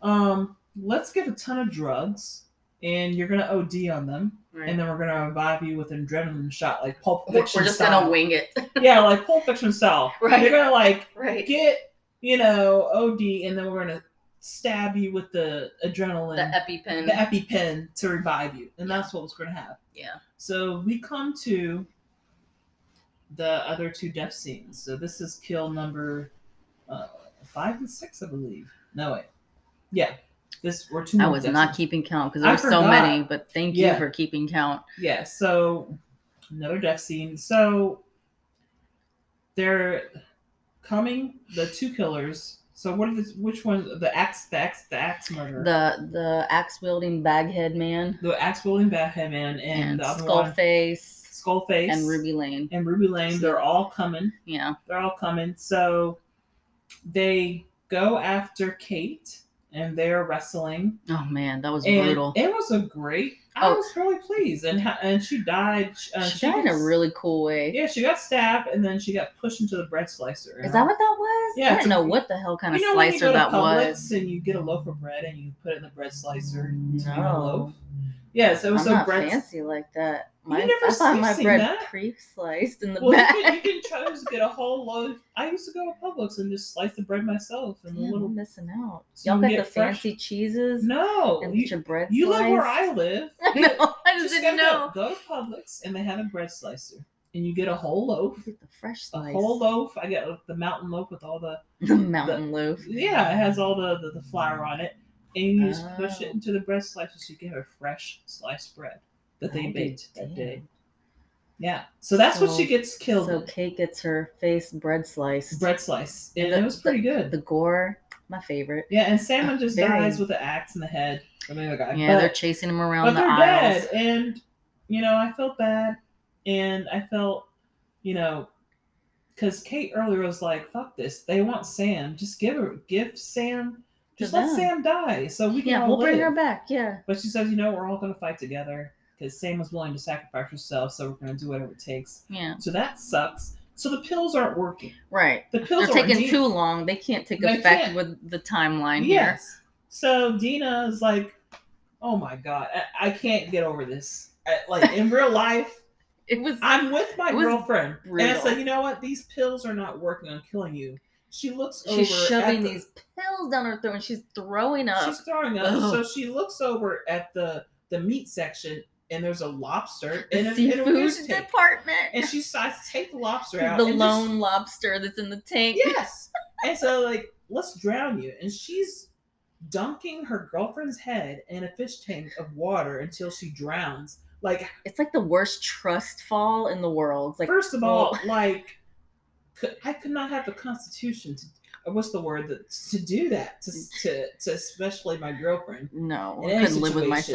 Um, let's get a ton of drugs, and you're gonna OD on them, Right. and then we're gonna revive you with an adrenaline shot, like Pulp Fiction. We're just style. gonna wing it. yeah, like Pulp Fiction style. Right. They're gonna like right. get you know OD, and then we're gonna stab you with the adrenaline, The EpiPen. the EpiPen to revive you, and that's what was gonna happen. yeah. So we come to the other two death scenes. So this is kill number uh, five and six, I believe. No wait, yeah, this we're two. I was not scenes. keeping count because I there were so many, but thank you for keeping count. Yeah, so another death scene. So they're coming. The two killers. So what is which one? The axe, the axe, the axe murder. The the axe wielding baghead man the axe wielding Batman and, and, the other one, Skullface Skullface and Ruby Lane. and Ruby Lane. They're all coming. Yeah. they're all coming. So they go after Kate and they're wrestling. Oh man, that was And brutal. it was a great. I Oh. was really pleased, and and she died. Uh, she died in a really cool way. Yeah, she got stabbed, and then she got pushed into the bread slicer. Is that what that was? Yeah, I didn't know what the hell kind of you know when you slicer that Publix was. and you get a loaf of bread and you put it in the bread slicer to make a No. loaf? Yes, it was I'm a not bread. fancy like that. My, never I my bread that? pre-sliced in the Well, you can, you can get a whole loaf. I used to go to Publix and just slice the bread myself and a little. I'm missing out. so Y'all you got get the fresh- fancy cheeses No, and you, get your bread you live where? I live. no, I just, didn't know. Go, go to Publix and they have a bread slicer, and you get a whole loaf. Get the fresh A whole loaf. I get the mountain loaf with all the the mountain loaf. yeah, it has all the the, the flour on it, and you just push it Oh. into the bread slicer so you get a fresh sliced bread that they Oh, baked that damn. day. Yeah, so that's what she gets killed. So. Kate gets her face bread sliced. bread slice, and The- it was pretty good. The gore, my favorite. yeah, and Simon just Very- dies with an axe in the head from the other guy. Yeah, but, they're chasing him but around the they're aisles. dead, and you know I felt bad, and I felt, you know, because Kate earlier was like, "Fuck this! They want Sam. Just give her, give Sam, just let. Sam die, so we can Yeah, all we'll bring her back. Yeah. But she says, "You know, we're all gonna fight together because Sam was willing to sacrifice herself, so we're gonna do whatever it takes." Yeah. So that sucks. So the pills aren't working. Right. The pills are taking too long. They can't take They effect can't. with the timeline here. Yes. So Deena is like, "Oh my god, I, I can't get over this." I- like in real life, It was I'm with my girlfriend, and I said, "You know what? These pills are not working on killing you." She looks she's over. shoving at the- these pills down her throat and she's throwing up. She's throwing up. Ugh. So she looks over at the the meat section, and there's a lobster in the and, a, and a fish tank. department. And she decides to take the lobster out. the and just- lone lobster that's in the tank. yes. And so like, let's drown you. And she's dunking her girlfriend's head in a fish tank of water until she drowns Like, It's like the worst trust fall in the world. It's like first of all, well- like, could, I could not have the constitution to, what's the word that to do that to to, to especially my girlfriend. no, in I couldn't live with situation,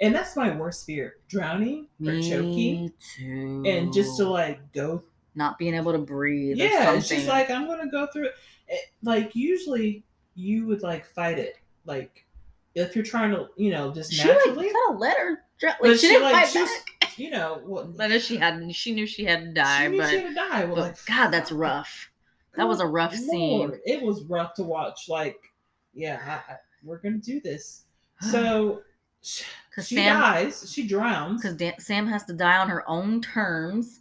And that's my worst fear: drowning or choking, too. and just to like go not being able to breathe. yeah it's just like i'm gonna go through it It- like usually you would like fight it like if you're trying to you know just she like naturally kind of let her. Dr- But she, she, didn't like, fight she was- back. you know what I know she had. She knew she had to die, she knew but, she had to die well, but like, God, that's rough. That was a rough Good scene. It was rough to watch like yeah I, I, we're gonna do this so Because she Sam, dies she drowns because Sam has to die on her own terms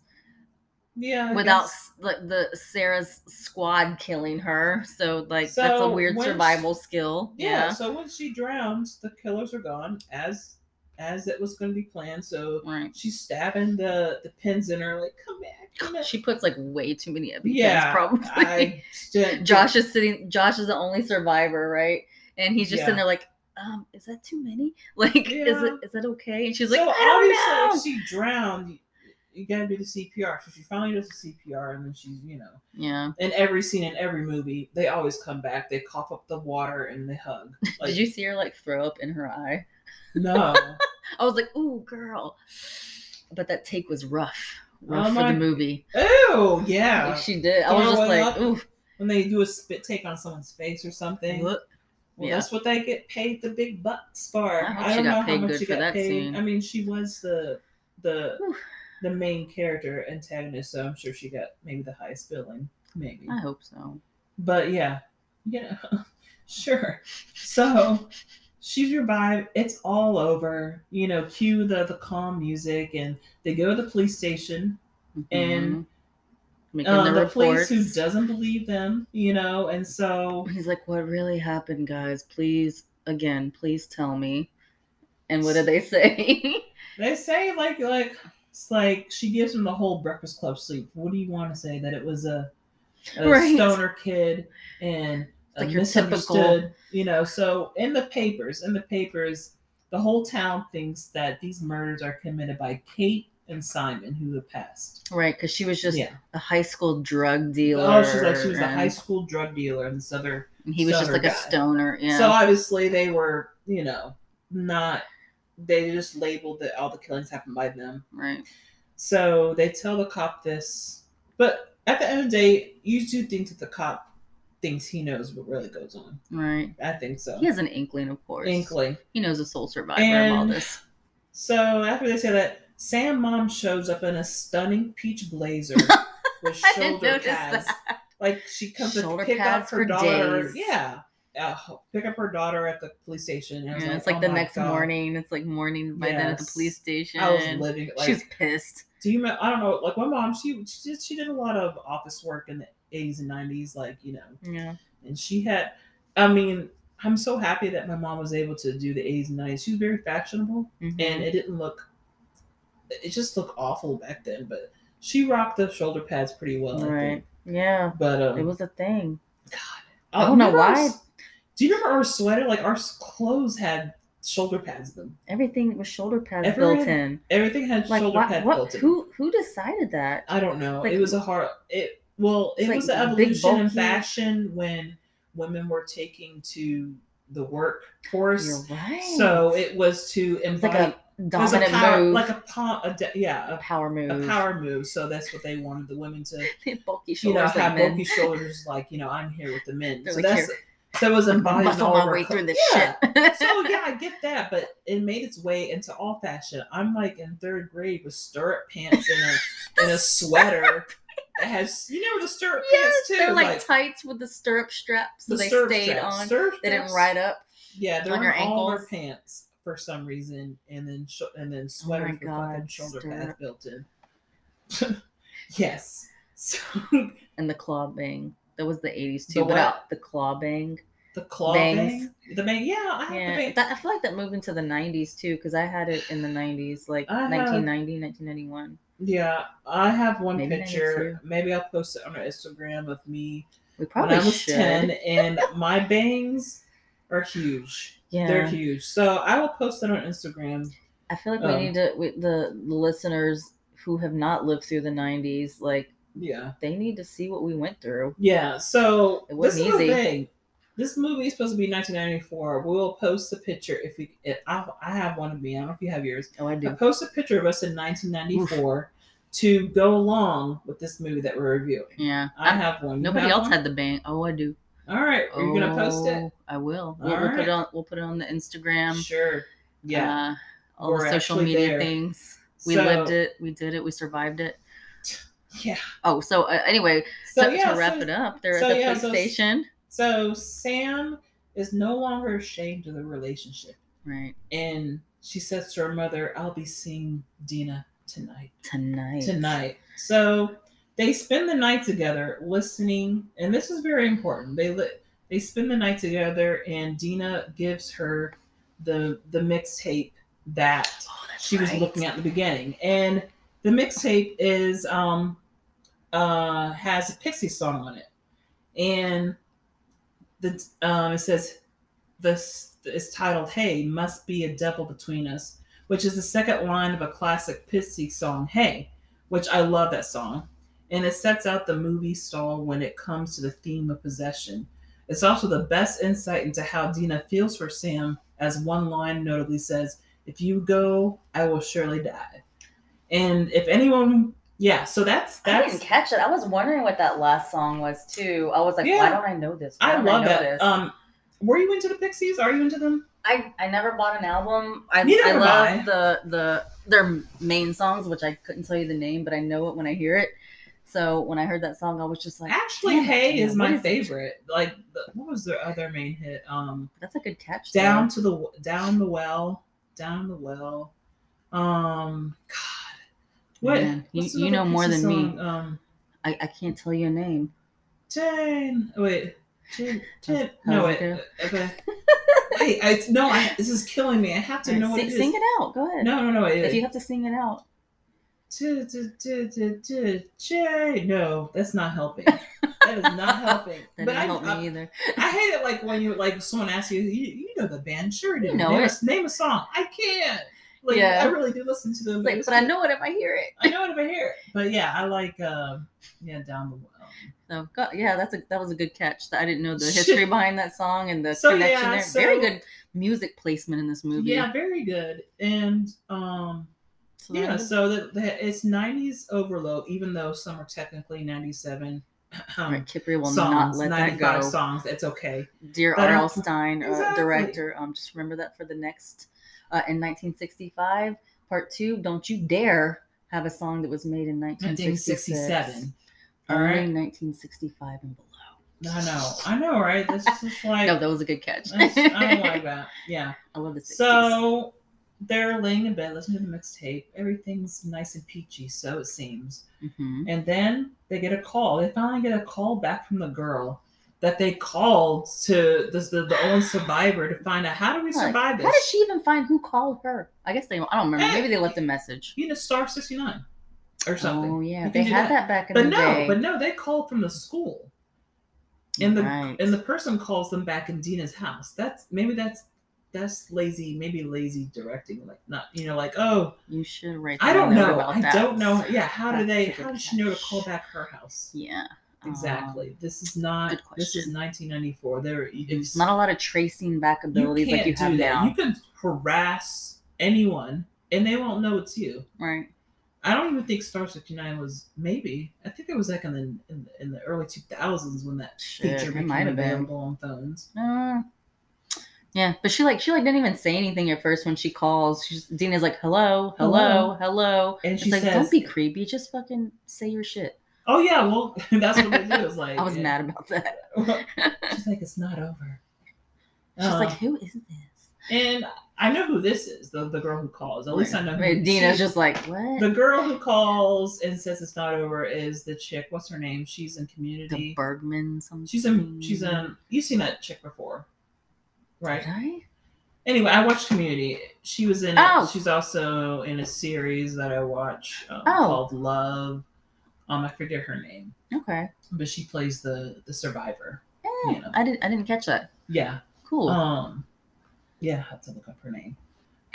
yeah I without guess. like the Sarah's squad killing her. So like that's a weird when she- survival skill. yeah, Yeah. so when she drowns the killers are gone as as it was going to be planned so Right. she's stabbing the the pins in her like come back come back She puts like way too many epipens, yeah probably. I Josh is sitting. Josh is the only survivor, right? And he's just Yeah. sitting there like, um, is that too many? Like, is it is that okay? And she's like, so I don't know. obviously if she drowned you, gotta do the cpr so she finally does the cpr and then she's you know Yeah. in every scene in every movie they always come back they cough up the water and they hug like Did you see her like throw up in her eye? no I was like, ooh, girl. But that take was rough. Rough Oh for the movie. Ew, yeah Like, she did. I was just like, ooh. when they do a spit take on someone's face or something what? Well, Yeah. that's what they get paid the big bucks for. I I, don't know how much she for got that paid. scene. I mean, she was the the Whew. the main character antagonist, so I'm sure she got maybe the highest billing, maybe. I hope so. But yeah, yeah, sure. So she's revived. It's all over. You know, cue the the calm music, and they go to the police station. And, Mhm. Making Uh, the, the reports. police who doesn't believe them, you know, and so He's like, what really happened, guys? Please, again, please tell me. And what do they say? They say like like it's like she gives him the whole Breakfast Club sleep. What do you want to say that it was a, a Right. stoner kid and like your misunderstood, you know? So in the papers, in the papers, the whole town thinks that these murders are committed by Kate and Simon, who have passed. right, because she was just yeah. a high school drug dealer. Oh, she's like she was and- high school drug dealer and this other. and he was just like a stoner. Yeah. So obviously they were, you know, not. They just labeled that all the killings happened by them. right. So they tell the cop this, but at the end of the day, you do think that the cop thinks he knows what really goes on. Right. I think so. He has an inkling, of course. Inkling. He knows a sole survivor of all this. So after they say that, Sam mom shows up in a stunning peach blazer with I didn't shoulder pads. that. Like she comes Shoulder to pick up her daughter. days. Yeah. Uh, pick up her daughter at the police station. And I was Yeah, it's like oh the next God. morning. It's like morning by then at the police station. I was living like She's pissed. do you I don't know like my mom she she did, she did a lot of office work in the 80s and 90s like you know Yeah. and she had i mean i'm so happy that my mom was able to do the 80s and 90s she was very fashionable Mhm. and it didn't look it just looked awful back then but she rocked the shoulder pads pretty well right. Yeah. but um, It was a thing. God, I don't know our why. do you remember our sweater like our clothes had shoulder pads in them Everything was shoulder pads Everyone- built in. everything had Like shoulder what? pad what built in who who decided that? I don't know. Like- it was a hard. It well, it was like the evolution in fashion when women were taking to the workforce. You're right. So it was to it's like embody. a it was a dominant power, move, like a, po- a yeah, a power move, a power move. So that's what they wanted the women to, bulky you shoulders know, like have men. bulky shoulders. Like you know, I'm here with the men. They're So like, that's so it was embodied muscle all my way through this yeah. shit. so yeah, I get that, but it made its way into all fashion. I'm like in third grade with stirrup pants and a and a sweater that has you know the stirrup yes, pants too. they're like, tights with the stirrup straps, so the they stayed straps. on. Stirrup They didn't ride up. Yeah, they're on on your all their pants for some reason, and then sh- and then sweaters with God, fucking shoulder pads built in. yes. So And the claw bang. That was the 80s The too. but what? uh, the claw bang. the claw Bangs. bang, the bang. Yeah, I have the Yeah. bang. That, I feel like that moved into the 90s too, because I had it in the 90s, like I have- 1990, 1991. Yeah, I have one Maybe picture. Maybe I'll post it on our Instagram of me We when probably I was should. ten, and my bangs are huge. Yeah. They're huge. So I will post that on Instagram. I feel like we Um, need to we, the, the listeners who have not lived through the '90s, like Yeah. they need to see what we went through. Yeah. So It this wasn't is the easy. thing. This movie is supposed to be 1994. We'll post a picture if we. If I, I have one of me. I don't know if you have yours. Oh, I I do. post a picture of us in 1994 to go along with this movie that we're reviewing. Yeah. I I- have one. Nobody have else one? had the bang. Oh, I do. All right. Are you gonna post it? Oh, I will. We'll, All we'll put it on. We'll put it on the Instagram. Sure. Yeah. Uh, all the We're social media there. things. We So- lived it. We did it. We survived it. Yeah. Oh, so uh, anyway, So to, yeah. to wrap so, it up, they're so at the yeah, station. so Sam is no longer ashamed of the relationship, Right. and she says to her mother, "I'll be seeing Deena tonight." Tonight. tonight. So they spend the night together listening, and this is very important. They li- they spend the night together, and Deena gives her the the mixtape that Oh, she was right. looking at in the beginning, and the mixtape is um uh has a Pixie song on it, and the um it says this is titled "Hey, must be a devil between us," which is the second line of a classic Pixie song, "Hey," which I love that song, and it sets out the movie style when it comes to the theme of possession. It's also the best insight into how Deena feels for Sam, as one line notably says, if you go, I will surely die. And if anyone, yeah, so that's I that's didn't catch it. I was wondering what that last song was too. I was like, Yeah. why don't I know this? Why I don't love know that. This? Um, were you into the Pixies? Are you into them? I, I never bought an album. I, Neither I love I. the the their main songs, which I couldn't tell you the name, but I know it when I hear it. So when I heard that song, I was just like, Actually, "Hey" is my it? favorite. Like, the, what was their other main hit? Um, That's a good catch. though. down to the down the well, down the well. Um, God, what? Man, you- you know more than me. Um, I, I can't tell you a name. Jane. Wait, Jane. Jane. No, wait. Okay. Wait, I no. I, this is killing me. I have to right, know what sing, it is. sing it out. Go ahead. No, no, no. Wait, If you have to sing it out, No, that's not helping. That is not helping. that but didn't I, help I, me either. I hate it like when you like someone asks you, you, you know the band, sure, do. You know name, it. A, name a song. I can't. Like Yeah. I really do listen to them. Like, but I know it if I hear it. I know it if I hear it. But yeah, I like um yeah, down the well. So go- yeah, that's a that was a good catch. I didn't know the history behind that song and the So, connection yeah, there. so- Very good music placement in this movie. Yeah, very good. And um So yeah, so that the, it's nineties overload, even though some are technically ninety seven um, Right, Kipri will not songs, let that go. songs. It's okay. Dear But, R.L. uh, Stine, uh, director, um, just remember that for the next uh, in 1965, part two. Don't you dare have a song that was made in Nineteen 1966. sixty seven. All Only right. 1965 and below. I know. I know, right? This is just like No, that was a good catch. I don't like that. Yeah. I love the 60s. So they're laying in bed listening to the mixtape. Everything's nice and peachy, so it seems. Mhm. And then they get a call. They finally get a call back from the girl that they called to the the, the only survivor to find out how do we survive this? How did she even find who called her? I guess they. I don't remember. Eh, Maybe they left a message. You know, star sixty nine or something. Oh yeah, they had that. that, back in but the no, day. but no, they called from the school. And the Right. and the person calls them back in Deena's house. That's maybe that's that's lazy, maybe lazy directing. Like not you know, like, oh, you should write. I don't know. I that. don't know. Yeah, how That's they how did she know to call back her house? Yeah. Exactly. this is not. This is 1994. There, Um, there's not a lot of tracing back abilities you like you have now. You can harass anyone, and they won't know it's you. Right. I don't even think Star 69 was maybe. I think it was like in the in the, in the early 2000s when that Shit, feature became might have been. available on phones. Uh, yeah, but she like she like didn't even say anything at first when she calls. She's Deena's like, "Hello, hello, hello." And she's like, says, "Don't be creepy. Just fucking say your shit." "Oh yeah, well that's what they do." Is like I was yeah. mad about that. She's like, "It's not over." She's Uh, like, "Who is this?" and I know who this is. The the girl who calls. At least I know. Who, Right, Deena's just like, "What?" the girl who calls and says it's not over is the chick. What's her name? She's in Community. the. Bergman something. She's in. She's in. You've seen that chick before, Right? Anyway, I watched Community. She was in. Oh. She's also in a series that I watch um, Oh. called Love. Um, I forget her name, Okay. but she plays the the survivor. Eh, Yeah. I didn't. I didn't catch that. Yeah. Cool. Um. Yeah, I have to look up her name.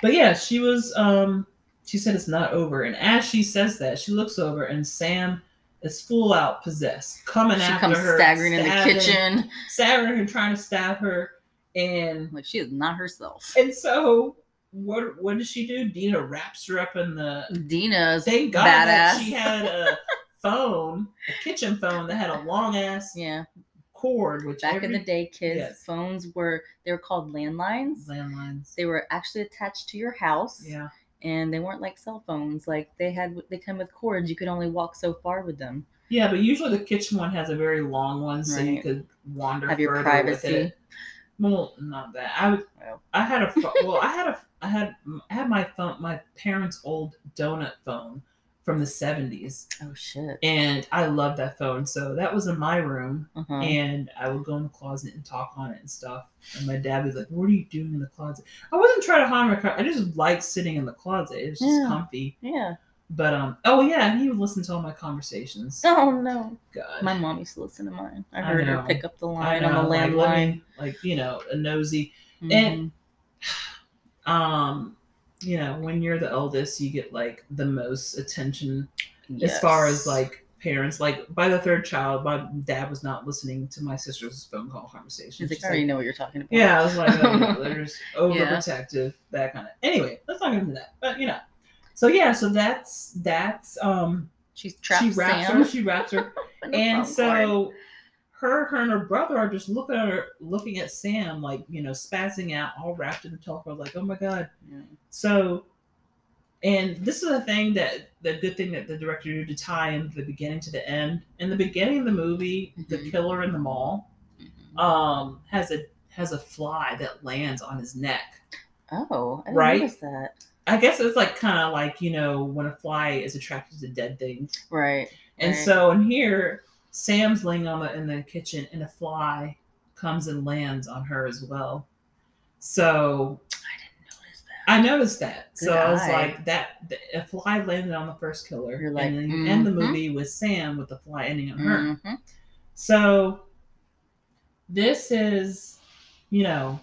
but yeah, she was. Um, she said it's not over, and as she says that, she looks over, and Sam is full out possessed, coming She after comes her, staggering in the kitchen. stabbing her, trying to stab her, and Like she is not herself. and so what? What does she do? Deena wraps her up in the. Deena's Thank God that she had a phone, a kitchen phone that had a long ass yeah. cord, which Back in the day, kids, Yes. phones were they were called landlines. landlines. They were actually attached to your house. Yeah. and they weren't like cell phones. Like they had, they come with cords. You could only walk so far with them. Yeah, but usually the kitchen one has a very long one, so you could wander Have your privacy. Well, not that. I. I had a. Well, I had a. I had. I had my phone. My parents' old donut phone from the seventies, Oh shit. and I loved that phone. So that was in my room, Uh-huh. and I would go in the closet and talk on it and stuff. And my dad was like, "What are you doing in the closet?" I wasn't trying to hide my car. I just liked sitting in the closet. It was just Yeah. comfy. yeah. But um. Oh yeah, and he would listen to all my conversations. Oh no. God. My mom used to listen to mine. I I heard her pick up the line on the like, landline. me- like you know, a nosy. Mhm. and- Um, you know, when you're the eldest, you get like the most attention as far as like parents. Like by the third child, my dad was not listening to my sister's phone call conversations. She's like, I already know what you're talking about. yeah, I was like, oh, they're just overprotective, that kind of. Anyway, let's not get into that. But you know, so yeah, so that's that's um. She's trapped she wraps Sam. her. She wraps her. and so her her and her brother are just looking at her looking at sam like you know spazzing out all wrapped in the telephone like oh my god Yeah. so and this is the thing that the good thing that the director did to tie in the beginning to the end in the beginning of the movie the Mhm. killer in the mall Mhm. um has a has a fly that lands on his neck Oh, I Right? that. I guess it's like kind of like you know when a fly is attracted to dead things Right. And Right. so in here, Sam's laying on the in the kitchen, and a fly comes and lands on her as well. So I didn't notice that. I noticed that. so Good I was like, that a fly landed on the first killer, You're like, and then you end the movie with Sam with the fly ending on her. Mhm. So this is, you know,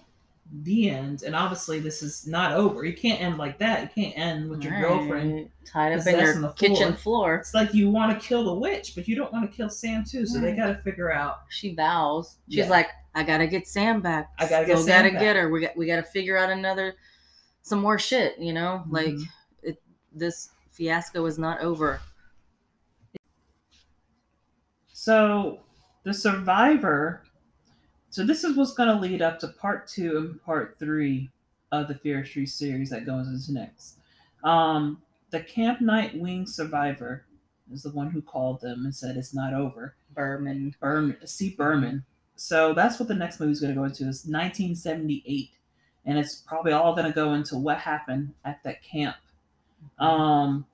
the end, and obviously this is not over. You can't end like that. You can't end with your Right. girlfriend. tied up in your the kitchen floor. floor. It's like you want to kill the witch, but you don't want to kill Sam too. So they got to figure out She vows. She's Yeah. like, I gotta get Sam back. I gotta get Still Sam gotta back." get her. We got we gotta figure out another some more shit, you know? Like Mhm. it this fiasco is not over. So the survivor. So this is what's going to lead up to part two and part three of the Fear Street series that goes into next. Um, the Camp Nightwing survivor is the one who called them and said it's not over. Berman. Berman, C. Berman. So that's what the next movie is going to go into. Is 1978, and it's probably all going to go into what happened at that camp. Um,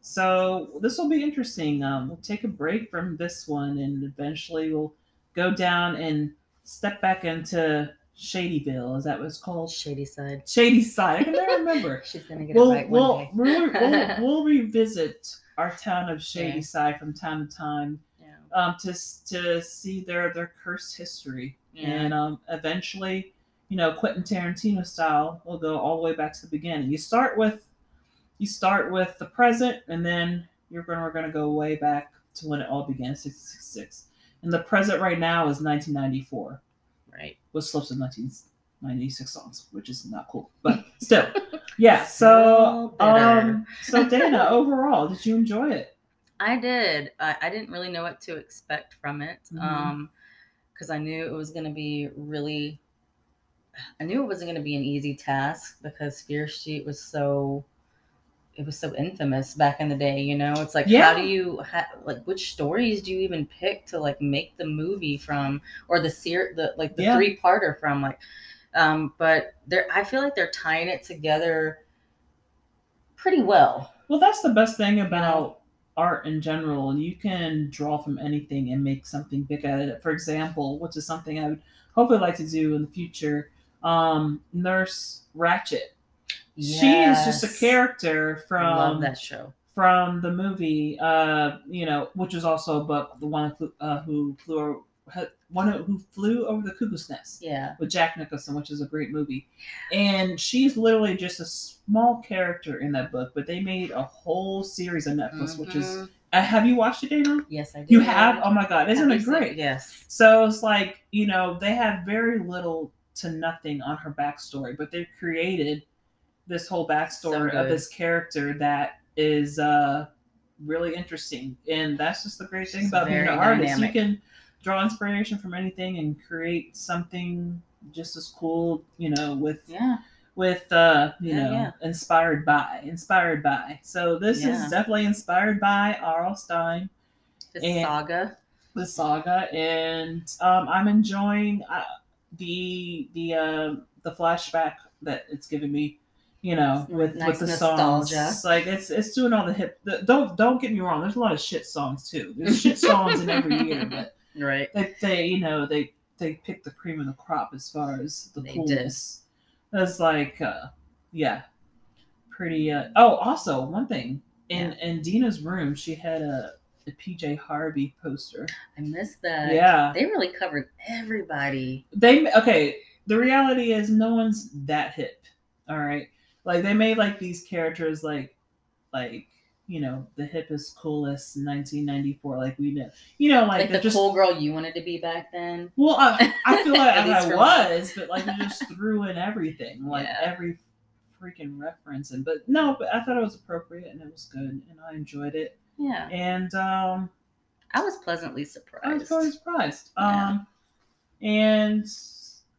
so this will be interesting. Um, we'll take a break from this one, and eventually we'll go down and step back into Shadyville. Is that what it's called? Shady side. Shady Side. I can never remember. She's gonna get We'll, it right one we'll, day. we'll, we'll, we'll revisit our town of Shady Yeah. Side from time to time Yeah. um, to to see their their cursed history, Yeah. and um, eventually, you know, Quentin Tarantino style, we'll go all the way back to the beginning. You start with you start with the present, and then you're gonna we're going to go way back to when it all began, six six six. And the present right now is 1994, Right. with slips of 1996 songs, which is not cool, but still, yeah. So, better. um, so Dana, overall, did you enjoy it? I did. I, I didn't really know what to expect from it. Mhm. Um, because I knew it was gonna be really. I knew it wasn't gonna be an easy task because Fear Street was so. It was so infamous back in the day, you know. It's like, Yeah. how do you ha- like which stories do you even pick to like make the movie from, or the ser- the like the Yeah. three parter from, like, um. But they're, I feel like they're tying it together pretty well. Well, that's the best thing about art in general. You can draw from anything and make something big out of it. For example, which is something I would hopefully like to do in the future. Um, Nurse Ratched. She is just a character I love from that show. from the movie. Uh, you know, which is also a book, the one who, uh, who flew one who- flew over the cuckoo's nest Yeah. with Jack Nicholson, which is a great movie. And she's literally just a small character in that book, but they made a whole series on Netflix, which is. Mhm. Uh, have you watched it, Dana? yes, I do. You have? Oh my God, isn't it great? Yes. So it's like, you know, they have very little to nothing on her backstory, but they created this whole backstory So of this character that is uh really interesting. And that's just the great thing about being an very artist. dynamic. You can draw inspiration from anything and create something just as cool, you know, with Yeah. with uh you Yeah, know yeah. inspired by inspired by so this is definitely inspired by R.L. Stine The saga. the saga, and um, I'm enjoying uh, the the uh, the flashback that it's giving me. You know, with Nice with the songs, nostalgia. It's like it's it's doing all the hip. The, don't don't get me wrong. There's a lot of shit songs too. There's shit songs in every year, but Right. they they you know they they pick the cream of the crop as far as the They coolness. That's like uh, yeah, pretty. Uh, oh, also one thing in in Deena's room, she had a, a PJ Harvey poster. I missed that. Yeah. They really covered everybody. They okay. The reality is, no one's that hip. All right, like they made like these characters like, like you know, the hippest, coolest, 1994. Like we know, you know, like, Like, the just. cool girl you wanted to be back then. Well, I, I feel like I was, but like they just threw in everything, like Yeah. every freaking reference, and but no, but I thought it was appropriate and it was good, and I enjoyed it, Yeah. and um, I was pleasantly surprised. I was totally surprised. Yeah. Um, and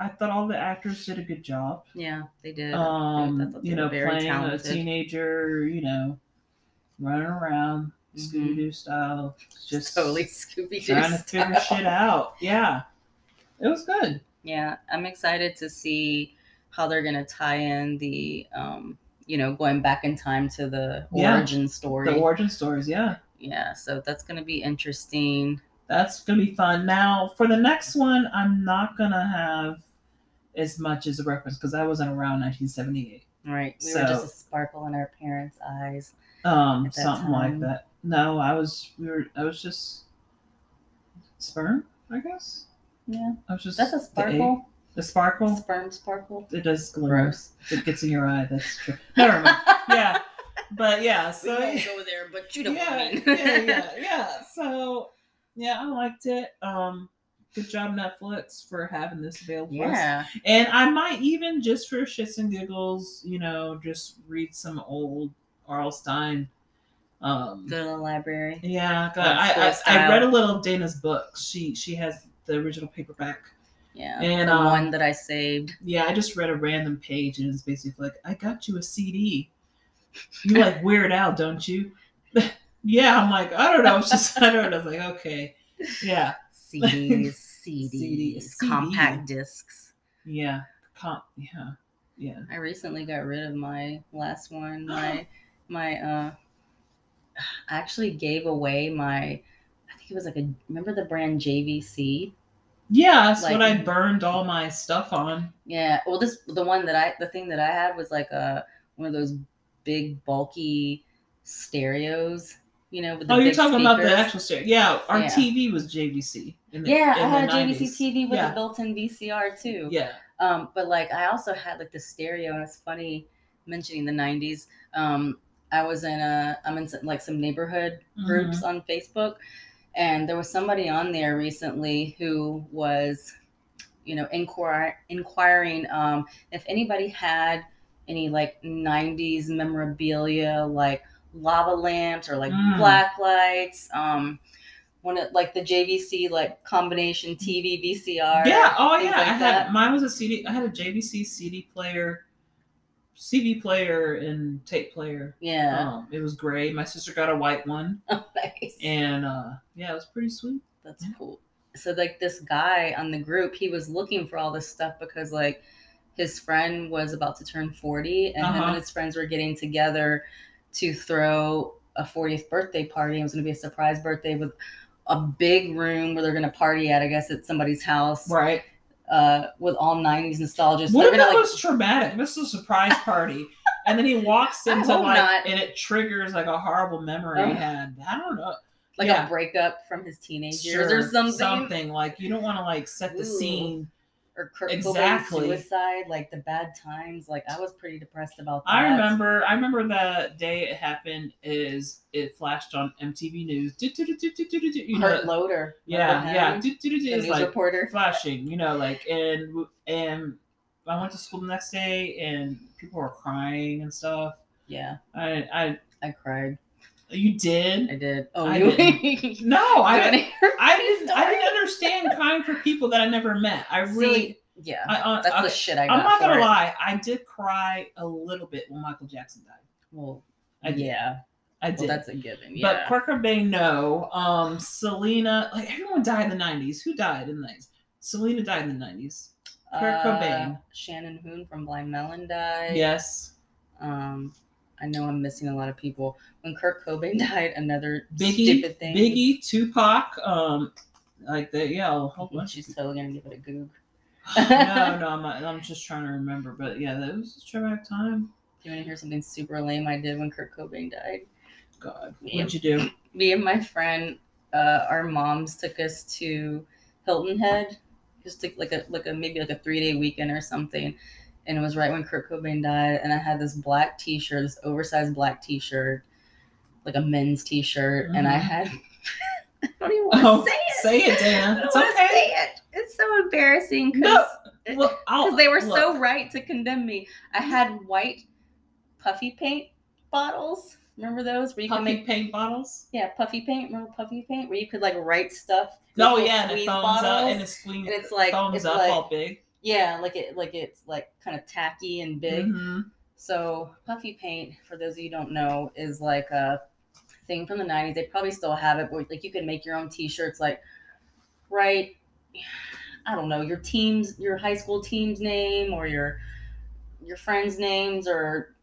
I thought all the actors did a good job. Yeah, they did. Um, they you know, playing talented. a teenager, you know, running around Mhm. Scooby Doo style, just totally Scooby Doo. trying to figure shit out. Yeah, it was good. Yeah, I'm excited to see how they're gonna tie in the, um, you know, going back in time to the Yeah. origin story. The origin stories, yeah. yeah, so that's gonna be interesting. That's gonna be fun. Now, for the next one, I'm not gonna have as much as a reference because I wasn't around 1978. Right, we So- were just a sparkle in our parents' eyes. Um, At that something like that. No, I was. We were. I was just sperm. I guess. Yeah, I was just. that's a sparkle. The sparkle. Sperm sparkle. It does glimmer. Gross. It gets in your eye. That's true. Never mind. Yeah, but yeah. we So won't go there, but you know yeah, what I yeah, yeah, yeah. So yeah, I liked it. Um, good job Netflix for having this available. for us. yeah, And I might even just for shits and giggles, you know, just read some old R.L. Stine. Um, go to the library. yeah, God, I, I, I read a little of Dana's book. She she has the original paperback. Yeah, And, the um, one that I saved. Yeah, I just read a random page and it's basically like, I got you a CD. You like Weird Al, don't you? yeah, I'm like, I don't know. It's just I don't know. I was like, okay, yeah, CDs, CD. CDs, compact discs. yeah, Com- yeah, yeah. I recently got rid of my last one. My my uh I actually gave away my I think it was like a remember the brand JVC? Yeah, that's Like- what I burned all my stuff on. Yeah. Well this the one that I the thing that I had was like a one of those big bulky stereos, you know, with the Oh, you're big talking about the actual stereo. Yeah, our Yeah. TV was JVC. The, Yeah, I had a JVC 90s. TV with yeah. a built-in VCR too. Yeah. Um, but like I also had like the stereo, and it's funny mentioning the '90s. Um, I was in a I'm in some, like some neighborhood groups on Facebook, and there was somebody on there recently who was, you know, inquir- inquiring um, if anybody had any like '90s memorabilia, like lava lamps or like Mm. black lights. Um, one of like the JVC like combination TV VCR. Yeah. Oh yeah. like I had that. mine was a CD. I had a JVC CD player, CD player, and tape player. Yeah. Um, it was gray. My sister got a white one, Oh, nice. and uh, yeah, it was pretty sweet. That's Yeah. cool. So like this guy on the group, he was looking for all this stuff because like his friend was about to turn 40 and him Uh-huh. and his friends were getting together to throw a 40th birthday party. It was going to be a surprise birthday with a big room where they're going to party at, I guess, at somebody's house Right. uh, with all 90s nostalgia. So What if that like, was traumatic? This is a surprise party, and then he walks into like, not. and it triggers like a horrible memory he had. I don't know. like Yeah. a breakup from his teenage years Sure, or something. Something like you don't want to like set the Ooh. scene. Or Kurt Exactly. Cobain's suicide, like the bad times. Like I was pretty depressed about that. I remember. I remember the day it happened. Is it flashed on MTV News? Do, You know, Kurt Loder. yeah, yeah. Do, do, do, do, The news like reporter. flashing. You know, like and and I went to school the next day and people were crying and stuff. Yeah, I, I, I cried. You did. I did. Oh, I you didn't. No, I, didn't- I didn't. I didn't understand crying for people that I never met. I really. See, yeah, I, uh, that's I, the shit I got. I'm not gonna it. lie. I did cry a little bit when Michael Jackson died. Well, I did. yeah. I Well, did. that's a given. Yeah. But. Kurt Cobain, no. Um, Selena, like everyone died in the '90s. Who died in the '90s? Selena died in the '90s. Kurt Cobain. Uh, Shannon Hoon from Blind Melon died. Yes. Um, I know I'm missing a lot of people. When Kurt Cobain died, another Biggie, stupid thing. Biggie, Tupac. Um, like the yeah, a whole bunch. She's totally gonna give it a goog. no, no, I'm not. I'm just trying to remember. But yeah, that was a traumatic time. Do you want to hear something super lame I did when Kurt Cobain died? God, Yeah. what'd you do? Me and my friend, uh, our moms took us to Hilton Head, just took like a like a maybe like a three day weekend or something. And it was right when Kurt Cobain died, and I had this black T-shirt, this oversized black T-shirt, like a men's T-shirt, and I Mhm. had. I don't even want to Oh, say it. say it, Dana. It's okay. say it. It's so embarrassing No, because Well, they were look, so right to condemn me. I had white puffy paint bottles. Remember those where you puffy make paint bottles. yeah puffy paint. Remember puffy paint where you could like write stuff. Oh yeah, and it squeeze thumbs up bottles. and it. And it's like- thumbs it's up like- all big. Yeah, like it like it's like kind of tacky and big. Mhm. So puffy paint, for those of you who don't know, is like a thing from the '90s. They probably still have it, but like you can make your own T-shirts. Like, write, I don't know, your team's, your high school team's name, or your your friends' names, or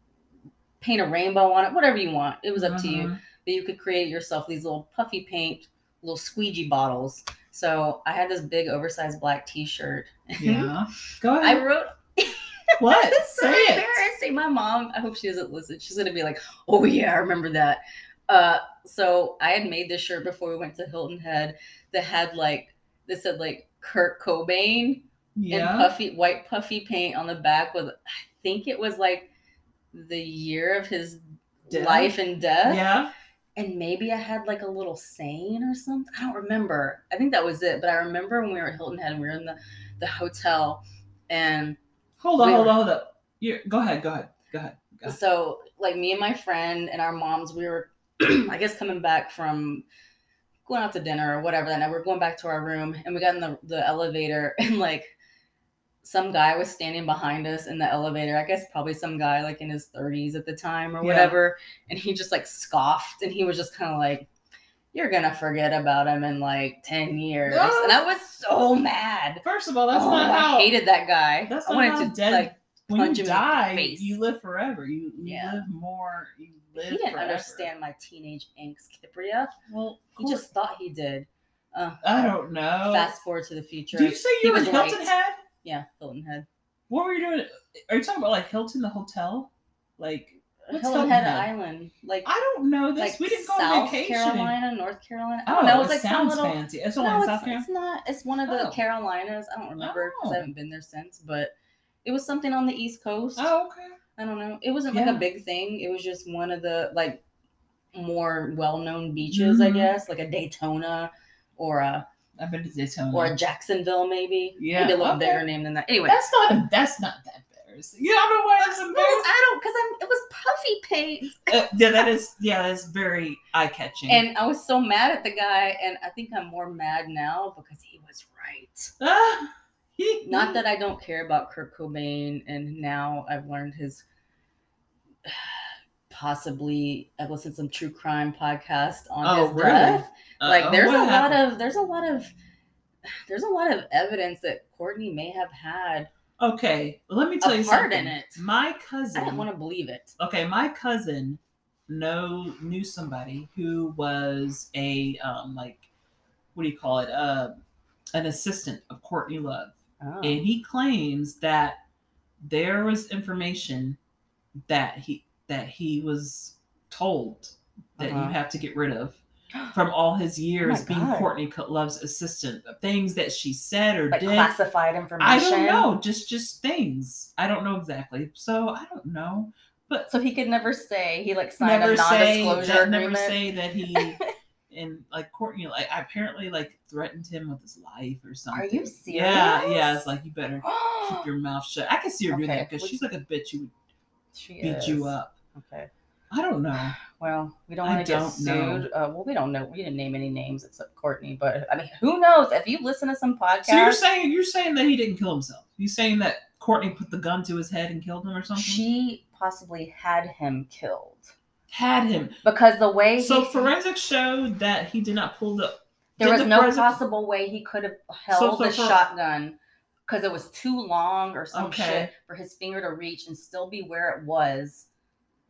paint a rainbow on it, whatever you want. It was up to you. Mhm. But you could create yourself these little puffy paint, little squeegee bottles. So I had this big oversized black T-shirt. Yeah. Go ahead. I wrote what? so Say it. embarrassing. My mom, I hope she doesn't listen. She's gonna be like, "Oh yeah, I remember that." Uh, so I had made this shirt before we went to Hilton Head that had like that said like Kurt Cobain Yeah. and puffy white puffy paint on the back with I think it was like the year of his Death? life and death. yeah. And maybe I had like a little saying or something. I don't remember. I think that was it. But I remember when we were at Hilton Head and we were in the, the hotel and Hold on, We hold on, hold up. You go ahead, go ahead, go ahead. Go ahead. So, like me and my friend and our moms, we were, I guess, coming back from going out to dinner or whatever. That night, we we're going back to our room, and we got in the, the elevator, and like some guy was standing behind us in the elevator. I guess probably some guy like in his 30s at the time or Yeah. whatever. And he just like scoffed, and he was just kind of like, "You're gonna forget about him in like 10 years." No. And I was so mad. First of all, that's oh, not I how. hated that guy. That's I not wanted how to dead. like when punch you him in the die, you live forever. You, you Yeah. live more. You live he didn't forever. understand my teenage angst, Kipria. Well, He just thought he did. Uh, I don't know. Fast forward to the future. Did you say He you were in was Hilton right. Head? Yeah, Hilton Head. What were you doing? Are you talking about like Hilton the hotel? Like What's Hilton Head, Head? Island. Like, I don't know this. like we didn't go on South vacation. Carolina, North Carolina. I Oh, don't know. It was it like some sounds little. fancy. It's No, it's, South Carolina. it's not. It's one of the Oh. Carolinas. I don't remember because Oh. I haven't been there since. But it was something on the East Coast. Oh, okay. I don't know. It wasn't like a big thing. It was just one of the like more well-known beaches, I Mhm. guess, like a Daytona or a I've been to Daytona. or Jacksonville, maybe. Yeah, maybe a little okay. bigger name than that. Anyway, that's not. That's not that embarrassing. You don't know why it's embarrassing. I don't because I'm. It was puffy paint, Uh, yeah, that is. Yeah, that's very eye catching. and I was so mad at the guy, and I think I'm more mad now because he was right. Ah, Not that I don't care about Kurt Cobain, and now I've learned his. Possibly, I've listened to some true crime podcast on Oh, his really? death. Like, Uh-oh, there's a what lot of there's a lot of there's a lot of evidence that Courtney may have had Okay, let me tell you part something. in it. My cousin. I didn't want to believe it. okay, my cousin know knew somebody who was a um like what do you call it? Uh, an assistant of Courtney Love. Oh. and he claims that there was information that he that he was told that Uh-huh. you have to get rid of from all his years Oh being God. Courtney Love's assistant. Things that she said or Like did. classified information. I don't know. Just just things. I don't know exactly. So I don't know. But So he could never say he like signed never a say non-disclosure that, never say that he and like Courtney like apparently like threatened him with his life or something. Are you serious? Yeah, yeah. It's like you better keep your mouth shut. I can see her doing that because she's like a bitch who would she beat is. you up. Okay. I don't know. Well, we don't want to get sued. Uh, well, we don't know. We didn't name any names except Courtney, but I mean, who knows? If you listen to some podcasts, So you're saying you're saying that he didn't kill himself. You saying that Courtney put the gun to his head and killed him or something? she possibly had him killed had him. because the way So he, forensics showed that he did not pull the. there was the no forensic- possible way he could have held so the for- shotgun because it was too long or some Okay. shit for his finger to reach and still be where it was.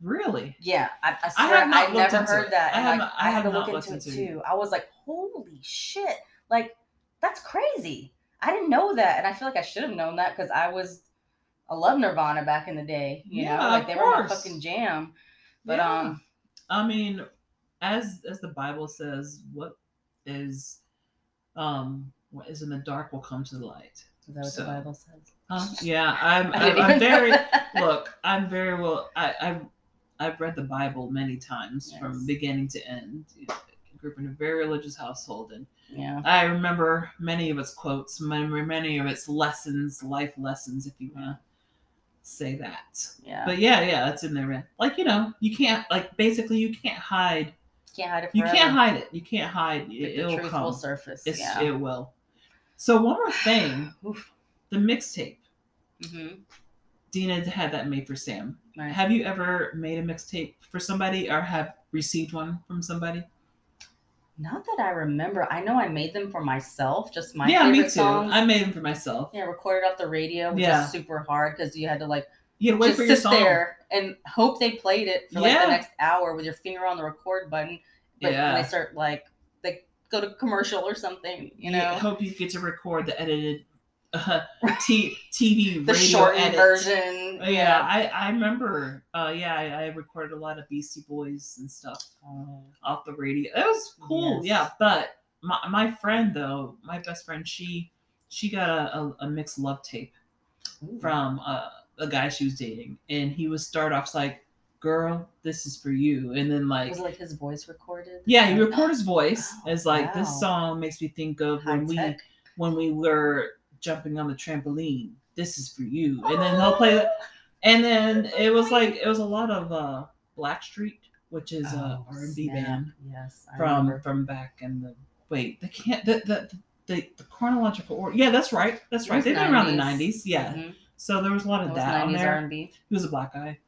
Really? Yeah, I, I I swear have I, looked never into heard it. that. I have like, not- I I had to look into it too. I was like, holy shit! Like that's crazy. I didn't know that, and I feel like I should have known that because I was, I love Nirvana back in the day. You Yeah, know, like they were my fucking jam. But Yeah. um, I mean, as as the Bible says, what is, um, what is in the dark will come to the light. is that what So, the Bible says? Huh? Yeah, I'm. I I'm, I'm very. Look, I'm very well. I, I've I've read the Bible many times Yes. from beginning to end. You know, grew up in a very religious household, and Yeah. I remember many of its quotes, many many of its lessons, life lessons, if you want to say that. Yeah. But yeah, yeah, that's in there, man. Like you know, you can't like basically you can't hide. can't hide it. You can't hide it. You can't hide. It, the it'll truth come. will surface. It's, yeah. It will. So one more thing, Oof. the mixtape. hmm Deena had that made for Sam. Right. Have you ever made a mixtape for somebody or have received one from somebody? Not that I remember. I know I made them for myself, just my yeah, me too. songs. I made them for myself. yeah, recorded off the radio, which Yeah. is super hard because you had to like You had to wait just for your sit song. there and hope they played it for like Yeah. the next hour with your finger on the record button. But Yeah. when they start like they go to commercial or something, you know, I hope you get to record the edited uh, t- TV the edit. version. Oh, yeah, I, I remember. Uh, yeah, I, I recorded a lot of Beastie Boys and stuff Oh, off the radio. It was cool. Yes. Yeah, but my, my friend though, my best friend, she she got a, a, a mixed love tape ooh. from uh, a guy she was dating, and he would start off like, "Girl, this is for you," and then like, was it like his voice recorded? yeah, he recorded his voice Oh, as like, "This song makes me think of High when we when we were jumping on the trampoline. This is for you," and then they'll play it, and then it was like it was a lot of uh, Blackstreet, which is a Oh, R and B band Yes, I from remember. from back in the wait they can't the the, the, the chronological order yeah that's right that's right they've been around the 90s. 90s yeah Mhm. so there was a lot of that on 90s there R&B. he was a black guy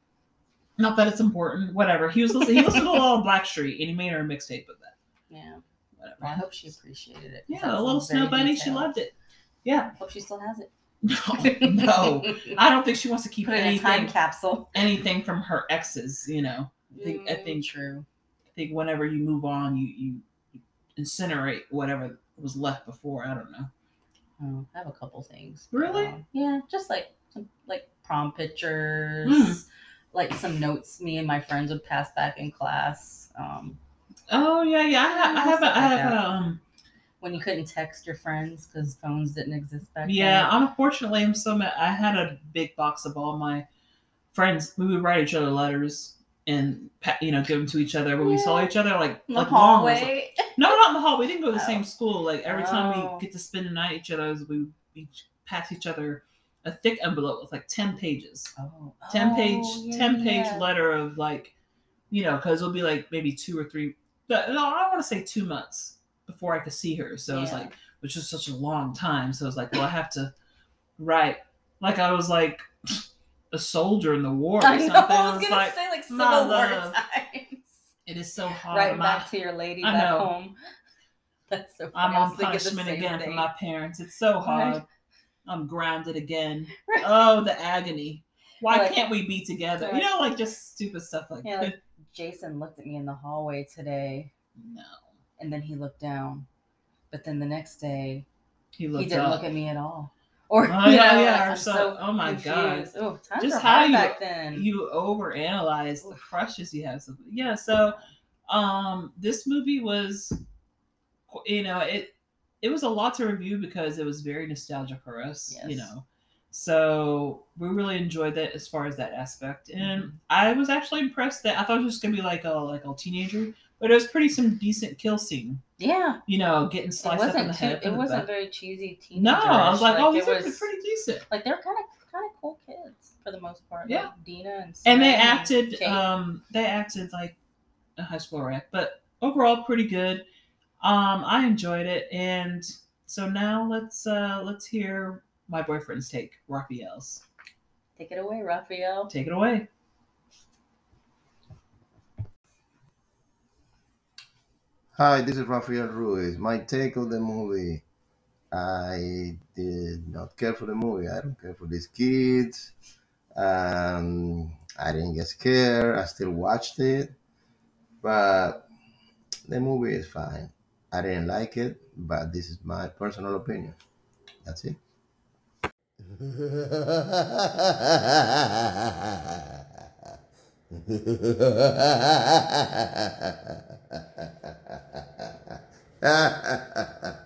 not that it's important whatever he was listening, he listened to a lot of Blackstreet and he made her a mixtape of that Yeah. whatever I hope she appreciated it. yeah a little snow bunny she loved it yeah hope she still has it. no no i don't think she wants to keep Put in a time anything capsule. anything from her exes you know I think I Mm, think true. I think whenever you move on, you you incinerate whatever was left before. I don't know. Oh, I have a couple things. Really? Um, yeah, just like some like prom pictures, Mm. like some notes me and my friends would pass back in class. Um, Oh yeah, yeah. I, ha- I have a, I have a, um. When you couldn't text your friends because phones didn't exist back Yeah, then. Yeah, unfortunately, I'm so mad. I had a big box of all my friends. We would write each other letters and you know give them to each other when we saw each other. Like In the like long ones. hallway. No, not in the hall. We didn't go to the Oh. same school. Like every time Oh. we get to spend the night each other, we each pass each other a thick envelope with like ten pages. Oh, 10 page oh, yeah, 10 page yeah. letter of like you know because it'll be like maybe two or three no i want to say two months before i could see her so it was like which was such a long time so it's like well i have to write like i was like a soldier in the war or I something know. I was was gonna like say like Civil War times. it is so hard right my- back to your lady I back know. home. That's so. Funny. i'm on punishment again thing. from my parents it's so Right. hard i'm grounded again Right. oh the agony why Like- can't we be together you know like just stupid stuff like Yeah, that like Jason looked at me in the hallway today, no and then he looked down. But then the next day, he he didn't up. look at me at all. Or Oh, yeah, know, yeah, like, or so- so, oh my God. Oh, Just how you- back then. you overanalyze the crushes you have. So, yeah, so Um, this movie was, you know, it it was a lot to review because it was very nostalgic for us. You know, so we really enjoyed that as far as that aspect, and Mhm. I was actually impressed that I thought it was just gonna be like a like a teenager, but it was pretty some decent kill scene. Yeah. You know, getting sliced up in the too, head. it the wasn't back. very cheesy teenager. No, I was like, oh, these are was, pretty decent. like they're kind of kind of cool kids for the most part. Yeah. Like Deena and and they acted um they acted like a high school rec but overall pretty good um i enjoyed it and so now let's uh let's hear my boyfriend's take raphael's Take it away, Raphael. take it away Hi, this is Rafael Ruiz. My take of the movie. I did not care for the movie. I don't care for these kids. Um, I didn't get scared. I still watched it, but the movie is fine. I didn't like it, but this is my personal opinion. That's it. Ha ha ha ha ha.